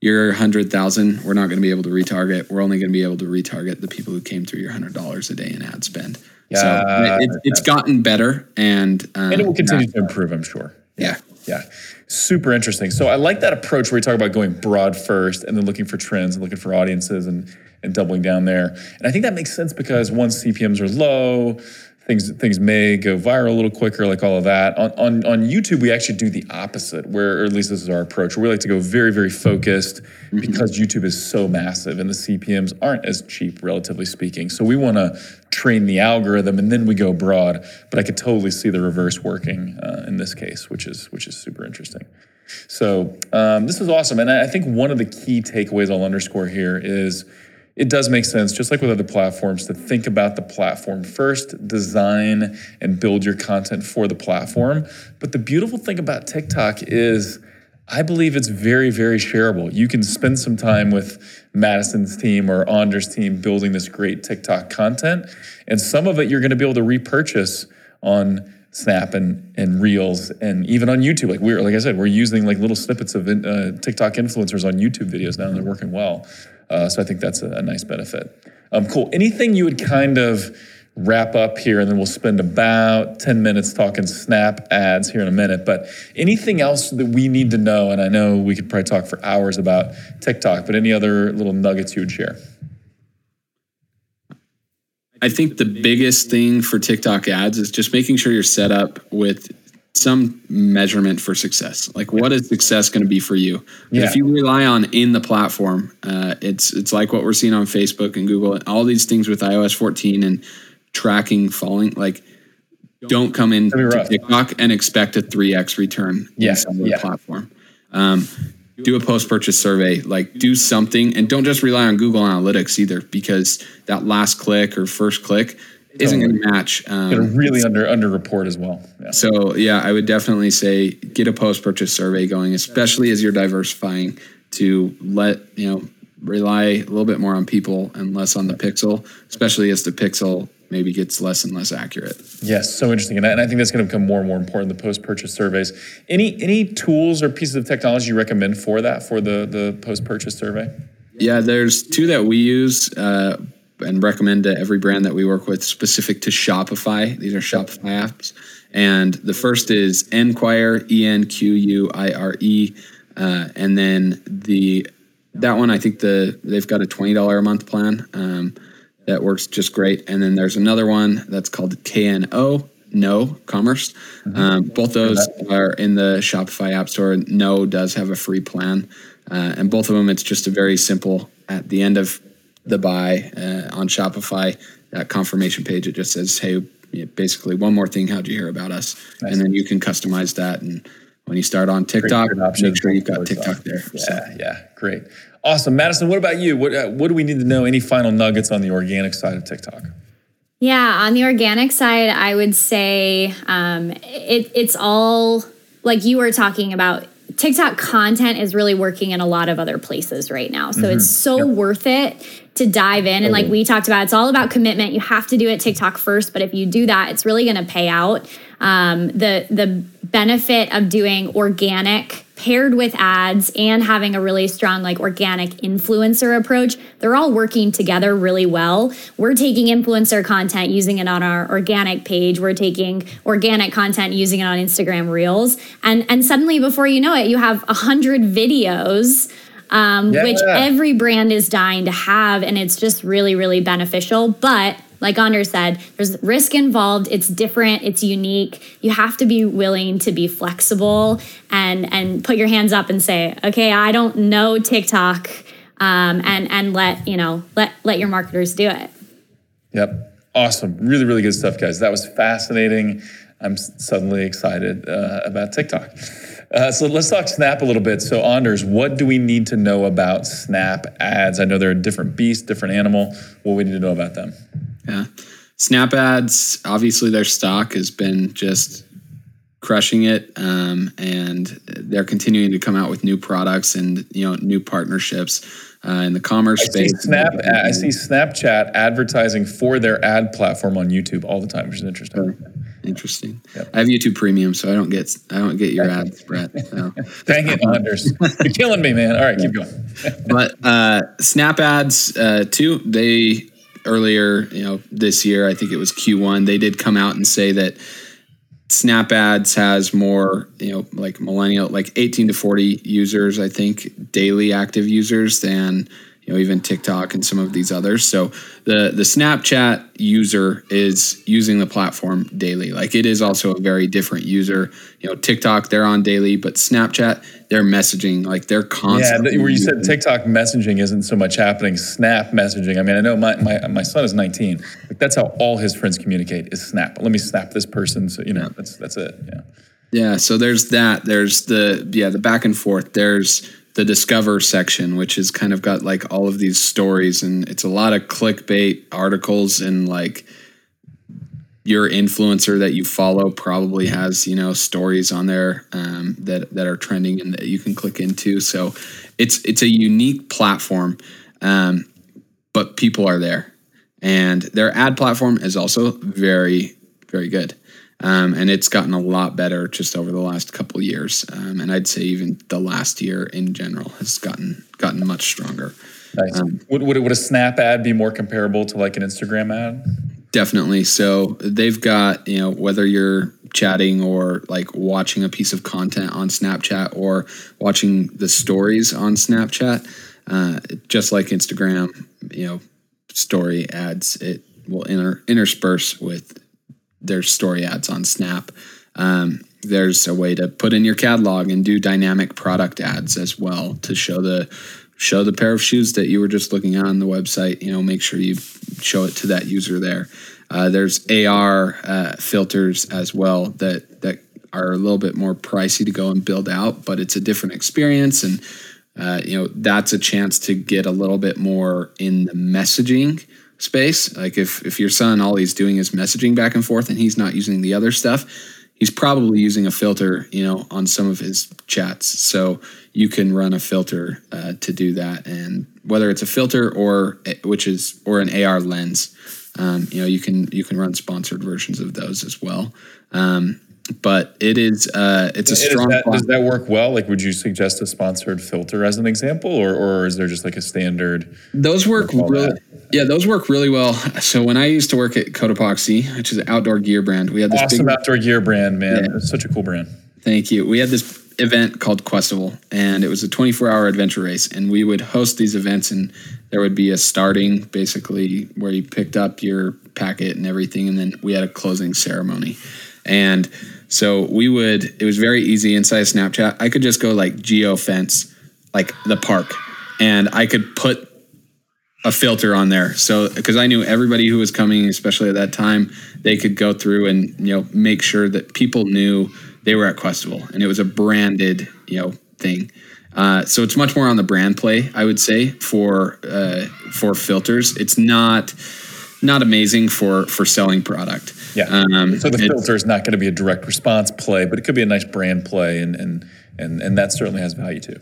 your 100,000, we're not going to be able to retarget. We're only going to be able to retarget the people who came through your $100 a day in ad spend. so Yeah. it, it's gotten better and um, And it will continue to improve, I'm sure. Yeah. Yeah. Super interesting. So I like that approach where you talk about going broad first and then looking for trends and looking for audiences and, and doubling down there. And I think that makes sense because once CPMs are low, things things may go viral a little quicker, like all of that. On, on, on YouTube, we actually do the opposite, where or at least this is our approach. Where we like to go very, very focused because YouTube is so massive and the CPMs aren't as cheap, relatively speaking. So we want to train the algorithm and then we go broad. But I could totally see the reverse working uh, in this case, which is which is super interesting. So um, this is awesome, and I think one of the key takeaways I'll underscore here is it does make sense, just like with other platforms, to think about the platform first, design and build your content for the platform. But the beautiful thing about TikTok is. I believe it's very, very shareable. You can spend some time with Madison's team or Anders' team building this great TikTok content, and some of it you're going to be able to repurchase on Snap and and Reels and even on YouTube. Like we're like I said, we're using like little snippets of uh, TikTok influencers on YouTube videos now, and they're working well. Uh, so I think that's a, a nice benefit. Um, cool. Anything you would kind of wrap up here, and then we'll spend about ten minutes talking Snap ads here in a minute. But anything else that we need to know? And I know we could probably talk for hours about TikTok, but any other little nuggets you would share? I think the biggest thing for TikTok ads is just making sure you're set up with some measurement for success. Like, what is success going to be for you? Yeah. If you rely on in the platform, uh, it's it's like what we're seeing on Facebook and Google and all these things with iOS 14 and tracking falling. Like, don't come in to. TikTok and expect a 3x return Yeah, in some yeah. platform. Um, do a post purchase survey, like do something, and don't just rely on Google Analytics either, because that last click or first click isn't going to match. Um, to really under under report as well. Yeah. so yeah, I would definitely say get a post purchase survey going, especially as you're diversifying to let you know rely a little bit more on people and less on the pixel, especially as the pixel maybe gets less and less accurate. Yes, so interesting, and I, and I think that's going to become more and more important. The post-purchase surveys. Any any tools or pieces of technology you recommend for that for the the post-purchase survey? Yeah, there's two that we use uh, and recommend to every brand that we work with, specific to Shopify. These are Shopify apps, and the first is Enquire, E N Q U I R E, uh, and then the that one I think the they've got a twenty dollar a month plan um, that works just great, and then there's another one that's called KNO. No commerce. Um, both those are in the Shopify App Store. Kno does have a free plan, uh, and both of them it's just a very simple. At the end of the buy uh, on Shopify, that confirmation page, it just says, "Hey, basically one more thing. How'd you hear about us?" Nice. And then you can customize that. And when you start on TikTok, make sure you've got TikTok there. Yeah, so. yeah, great, awesome, Madison. What about you? What uh, what do we need to know? Any final nuggets on the organic side of TikTok? Yeah, on the organic side, I would say um, it, it's all like you were talking about. TikTok content is really working in a lot of other places right now. So mm-hmm. it's so yep. worth it to dive in. And like we talked about, it's all about commitment. You have to do it TikTok first, but if you do that, it's really going to pay out. Um, the the benefit of doing organic paired with ads and having a really strong like organic influencer approach they're all working together really well. We're taking influencer content using it on our organic page. We're taking organic content using it on instagram reels. And and suddenly before you know it you have a hundred videos um, yeah. which every brand is dying to have and it's just really really beneficial. But like Anders said, there's risk involved. It's different. It's unique. You have to be willing to be flexible and and put your hands up and say, okay, I don't know TikTok, um, and and let you know let let your marketers do it. Yep. Awesome. Really, really good stuff, guys. That was fascinating. I'm suddenly excited uh, about TikTok. Uh, so let's talk Snap a little bit. So, Anders, what do we need to know about Snap ads? I know they're a different beast, different animal. What do we need to know about them? Yeah. Snap ads, obviously, their stock has been just crushing it, um, and they're continuing to come out with new products and you know new partnerships uh, in the commerce I space. See Snap, I see Snapchat advertising for their ad platform on YouTube all the time, which is interesting. Interesting. Yep. I have YouTube Premium, so I don't get I don't get your ads, Brett. So. Dang it, Anders! You're killing me, man. All right, keep going. but uh, Snap ads uh, too. They earlier, you know, this year, I think it was Q1, they did come out and say that Snap Ads has more, you know, like millennial, like 18 to 40 users, I think, daily active users than you know even TikTok and some of these others. So the the Snapchat user is using the platform daily. Like it is also a very different user. You know, TikTok they're on daily, but Snapchat they're messaging like they're constantly. Yeah, where you said TikTok messaging isn't so much happening. Snap messaging. I mean, I know my my, my son is 19. Like that's how all his friends communicate is Snap. Let me snap this person. So you know that's that's it. Yeah. Yeah. So there's that. There's the yeah the back and forth. There's the discover section which has kind of got like all of these stories and it's a lot of clickbait articles and like your influencer that you follow probably has you know stories on there um, that that are trending and that you can click into so it's it's a unique platform um, but people are there and their ad platform is also very very good um, and it's gotten a lot better just over the last couple years. Um, and I'd say even the last year in general has gotten gotten much stronger. Nice. Um, would, would, would a Snap ad be more comparable to like an Instagram ad? Definitely. So they've got you know whether you're chatting or like watching a piece of content on Snapchat or watching the stories on Snapchat, uh, just like Instagram, you know, story ads, it will inter- intersperse with there's story ads on Snap. Um, there's a way to put in your catalog and do dynamic product ads as well to show the show the pair of shoes that you were just looking at on the website. You know, make sure you show it to that user there. Uh, there's AR uh, filters as well that that are a little bit more pricey to go and build out, but it's a different experience and. Uh, you know that's a chance to get a little bit more in the messaging space. Like if if your son all he's doing is messaging back and forth and he's not using the other stuff, he's probably using a filter, you know, on some of his chats. So you can run a filter uh, to do that, and whether it's a filter or which is or an AR lens, um, you know, you can you can run sponsored versions of those as well. Um, but it is uh, it's a strong. That, does that work well? Like, would you suggest a sponsored filter as an example, or or is there just like a standard? Those work really, yeah, those work really well. So when I used to work at Cotopaxi, which is an outdoor gear brand, we had this awesome big, outdoor gear brand, man. Yeah. It's such a cool brand. Thank you. We had this event called Questival, and it was a 24 hour adventure race, and we would host these events, and there would be a starting, basically, where you picked up your packet and everything, and then we had a closing ceremony, and so we would, it was very easy inside of Snapchat. I could just go like geo fence, like the park, and I could put a filter on there. So because I knew everybody who was coming, especially at that time, they could go through and you know make sure that people knew they were at Questival and it was a branded you know thing. Uh, so it's much more on the brand play, I would say, for uh, for filters. It's not not amazing for for selling product. Yeah. Um, so the filter is not going to be a direct response play, but it could be a nice brand play, and and and and that certainly has value too.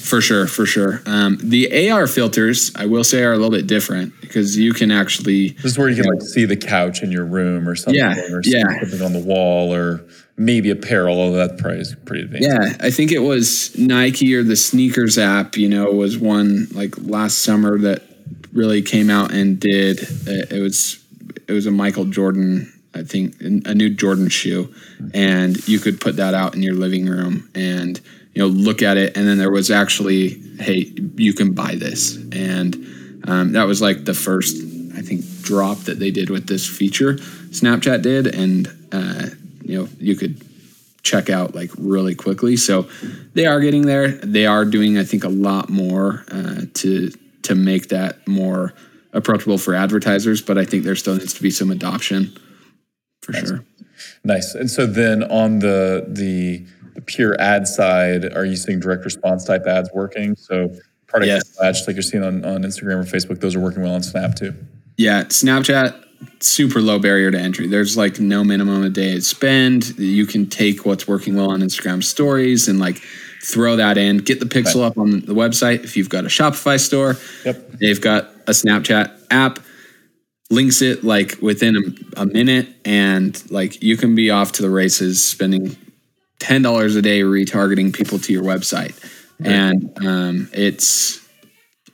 For sure, for sure. Um, the AR filters, I will say, are a little bit different because you can actually. This is where you can like see the couch in your room or something, yeah, or yeah. something on the wall, or maybe apparel. Although that probably is pretty advanced. Yeah, I think it was Nike or the sneakers app. You know, was one like last summer that really came out and did. Uh, it was it was a Michael Jordan. I think a new Jordan shoe, and you could put that out in your living room and you know look at it. And then there was actually hey you can buy this. And um, that was like the first i think drop that they did with this feature snapchat did. And uh, you know you could check out like really quickly. So they are getting there. They are doing i think a lot more uh, to to make that more approachable for advertisers but i think there still needs to be some adoption for nice. sure nice and so then on the the the pure ad side, are you seeing direct response type ads working? So product yes. ads, like you're seeing on, on Instagram or Facebook, those are working well on Snap too. Yeah, Snapchat, super low barrier to entry. There's like no minimum a day spend. You can take what's working well on Instagram stories and like throw that in. Get the pixel right. up on the website. If you've got a Shopify store, yep. they've got a Snapchat app links it like within a, a, minute and like you can be off to the races spending ten dollars a day retargeting people to your website, right. and um, it's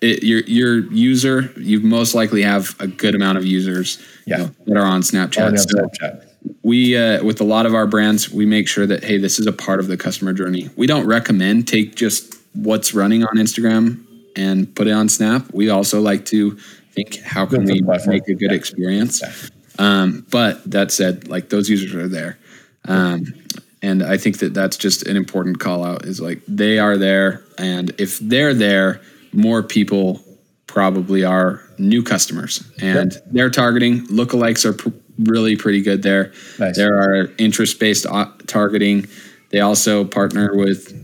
it, your your user. You most likely have a good amount of users yeah. you know, that are on Snapchat. On so Snapchat. We uh, with a lot of our brands, we make sure that hey, this is a part of the customer journey. We don't recommend take just what's running on Instagram and put it on Snap. We also like to think how can we make a good yeah. experience. Yeah. Um, but that said, like those users are there. Um, and i think that that's just an important call out is like they are there and if they're there more people probably are new customers and yep. their targeting lookalikes are pr- really pretty good there. Nice. there are interest based uh, targeting. They also partner with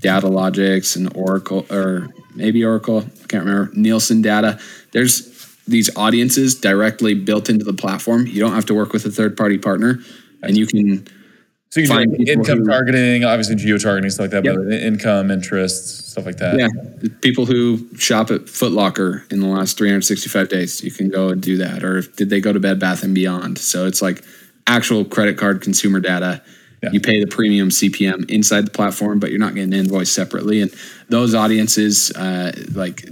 Datalogix and oracle or maybe oracle i can't remember nielsen data. There's these audiences directly built into the platform. You don't have to work with a third party partner. And you can so you find income who, targeting, obviously geo targeting, stuff like that, yep. but income, interests, stuff like that. Yeah. People who shop at Footlocker in the last 365 days, you can go and do that. Or did they go to Bed Bath and Beyond? So it's like actual credit card consumer data. Yeah. You pay the premium CPM inside the platform, but you're not getting invoiced separately. And those audiences, uh, like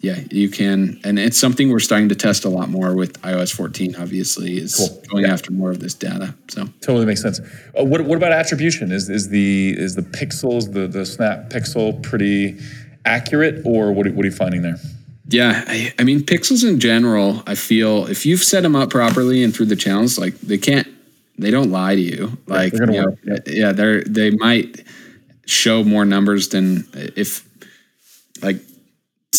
yeah, you can, and it's something we're starting to test a lot more with iOS 14. Obviously, is cool. going yeah. after more of this data. So totally makes sense. Uh, what what about attribution? Is is the is the pixels the the Snap Pixel pretty accurate, or what what are you finding there? Yeah, I, I mean pixels in general. I feel if you've set them up properly and through the channels, like they can't, they don't lie to you. Like yeah, you know, yeah, they're they might show more numbers than if like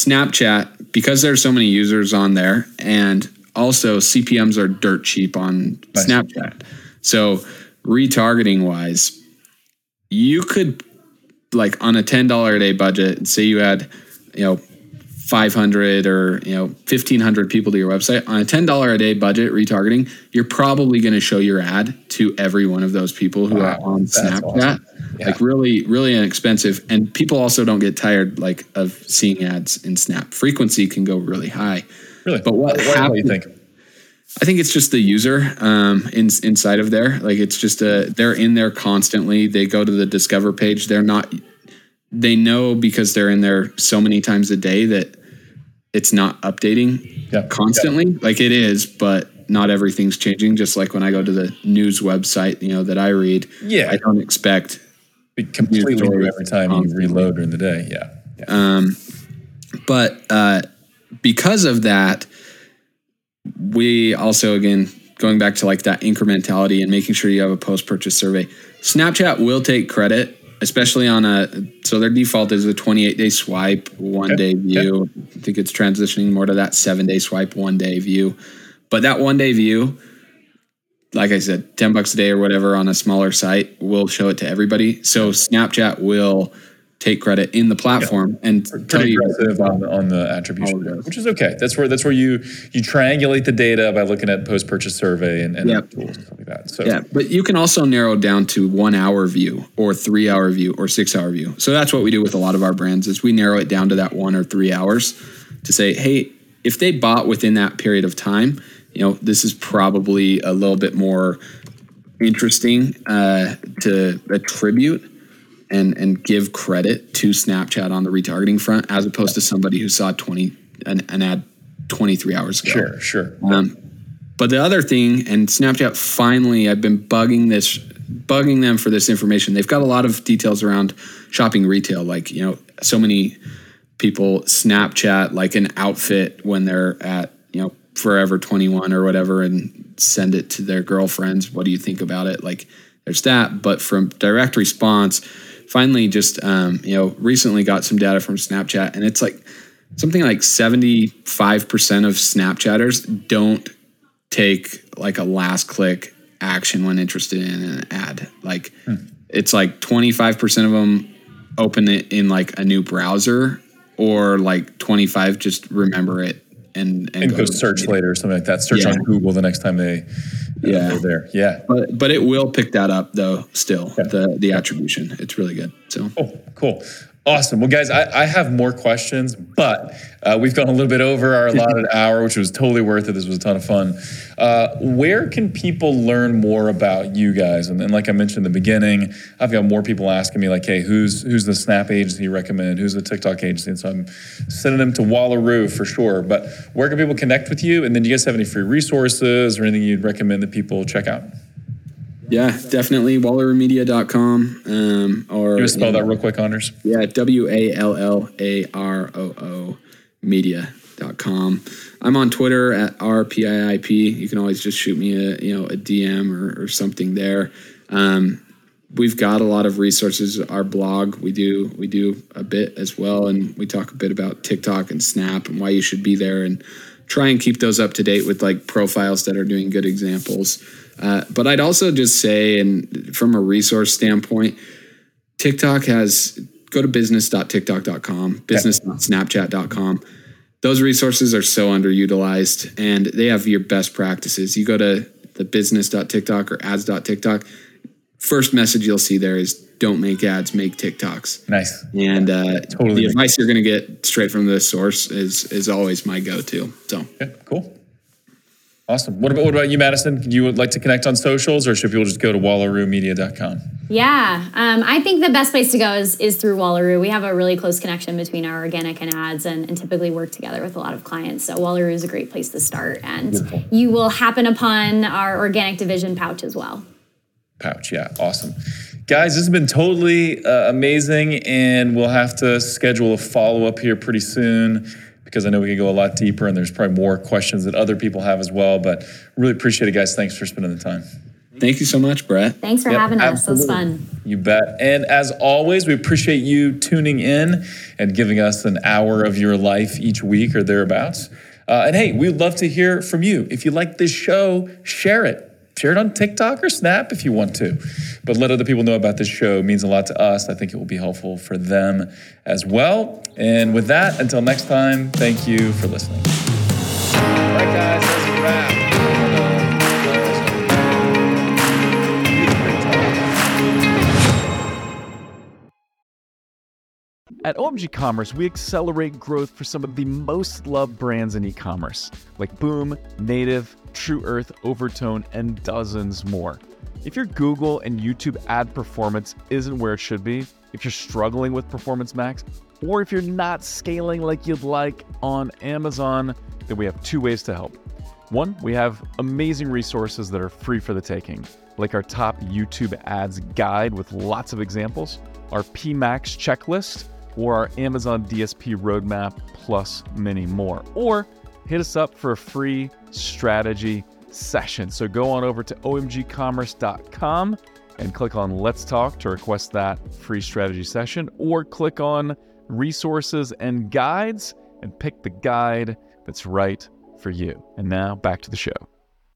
Snapchat, because there's so many users on there, and also CPMs are dirt cheap on. Snapchat. So retargeting wise, you could like on a ten dollar a day budget, say you had, you know, 500 or you know 1500 people to your website on a $10 a day budget retargeting you're probably going to show your ad to every one of those people who wow, are on snapchat awesome. Yeah. like really really inexpensive and people also don't get tired like of seeing ads in snap frequency can go really high really but what, what happens, do you think I think it's just the user um, in, inside of there. Like it's just a they're in there constantly. They go to the discover page. They're not they know because they're in there so many times a day that it's not updating yep. constantly yep. like it is but not everything's changing just like when i go to the news website you know that i read yeah i don't expect completely new every time you reload during the day yeah, yeah. um but uh because of that we also again going back to like that incrementality and making sure you have a post purchase survey snapchat will take credit especially on a so their default is a 28 day swipe, one day view. I think it's transitioning more to that seven day swipe, one day view. But that one day view, like I said, 10 bucks a day or whatever on a smaller site will show it to everybody. So Snapchat will take credit in the platform and tell you on, on the attribution, there, which is okay. That's where that's where you you triangulate the data by looking at post purchase survey and, and Yep. tools and stuff like that. So Yeah, but you can also narrow it down to one hour view or three hour view or six hour view. So that's what we do with a lot of our brands is we narrow it down to that one or three hours to say, hey, if they bought within that period of time, you know, this is probably a little bit more interesting uh, to attribute and and give credit to Snapchat on the retargeting front as opposed to somebody who saw 20 an, an ad 23 hours ago. sure, sure. Um, but the other thing, and Snapchat finally, I've been bugging this, bugging them for this information. They've got a lot of details around shopping retail, like you know, so many people Snapchat like an outfit when they're at you know Forever Twenty One or whatever, and send it to their girlfriends. What do you think about it? Like, there's that. But from direct response, finally, just um, you know, recently got some data from Snapchat, and it's like something like 75% of Snapchatters don't take like a last click action when interested in an ad. Like it's like 25% of them open it in like a new browser or like 25 just remember it and and, And go go to- search later or something like that. Search Yeah. on Google the next time they uh, Yeah. they're there. Yeah. But but it will pick that up though still the the attribution. It's really good. So Cool, cool. Awesome. Well, guys, I, I have more questions, but uh, we've gone a little bit over our allotted hour, which was totally worth it. This was a ton of fun. Uh, where can people learn more about you guys? And, and like I mentioned in the beginning, I've got more people asking me, like, hey, who's who's the Snap agency you recommend? Who's the TikTok agency? And so I'm sending them to Wallaroo for sure. But where can people connect with you? And then do you guys have any free resources or anything you'd recommend that people check out? Yeah, definitely wallaroomedia.com um or You want spell that real quick, Anders? Yeah, W A L L A R O O media.com. I'm on Twitter at RPIIP. You can always just shoot me a you know a DM or, or something there. Um, we've got a lot of resources. Our blog, we do we do a bit as well, and we talk a bit about TikTok and Snap and why you should be there, and try and keep those up to date with like profiles that are doing good examples. Uh, but I'd also just say, and from a resource standpoint, TikTok has go to business.tiktok.com, business.snapchat.com. Those resources are so underutilized and they have your best practices. You go to the business.tiktok or ads.tiktok, first message you'll see there is don't make ads, make TikToks. Nice. And uh, Totally the advice you're going to get straight from the source is is always my go-to. So Yeah, cool. Awesome. What about what about you, Madison? Would you would like to connect on socials, or should people just go to wallaroomedia.com? Yeah, um, I think the best place to go is is through Wallaroo. We have a really close connection between our organic and ads, and, and typically work together with a lot of clients. So Wallaroo is a great place to start, and Beautiful. you will happen upon our organic division pouch as well. Pouch. Yeah, awesome. Guys, this has been totally uh, amazing, and we'll have to schedule a follow up here pretty soon because I know we can go a lot deeper, and there's probably more questions that other people have as well. But really appreciate it, guys. Thanks for spending the time. thank you so much, Brett. Thanks for Yep, having us. It was fun. You bet. And as always, we appreciate you tuning in and giving us an hour of your life each week or thereabouts. Uh, and hey, we'd love to hear from you. If you like this show, share it. Share it on TikTok or Snap if you want to. But let other people know about this show. It means a lot to us. I think it will be helpful for them as well. And with that, until next time, thank you for listening. All right, guys, that's a wrap. At OMG Commerce, we accelerate growth for some of the most loved brands in e commerce, like Boom, Native, Tru Earth, Overtone, and dozens more. If your Google and YouTube ad performance isn't where it should be, if you're struggling with Performance Max, or if you're not scaling like you'd like on Amazon, then we have two ways to help. One, we have amazing resources that are free for the taking, like our top YouTube ads guide with lots of examples, our PMax checklist, or our Amazon DSP roadmap, plus many more. Or hit us up for a free strategy session. So go on over to omgcommerce.com and click on Let's Talk to request that free strategy session, or click on Resources and Guides and pick the guide that's right for you. And now back to the show.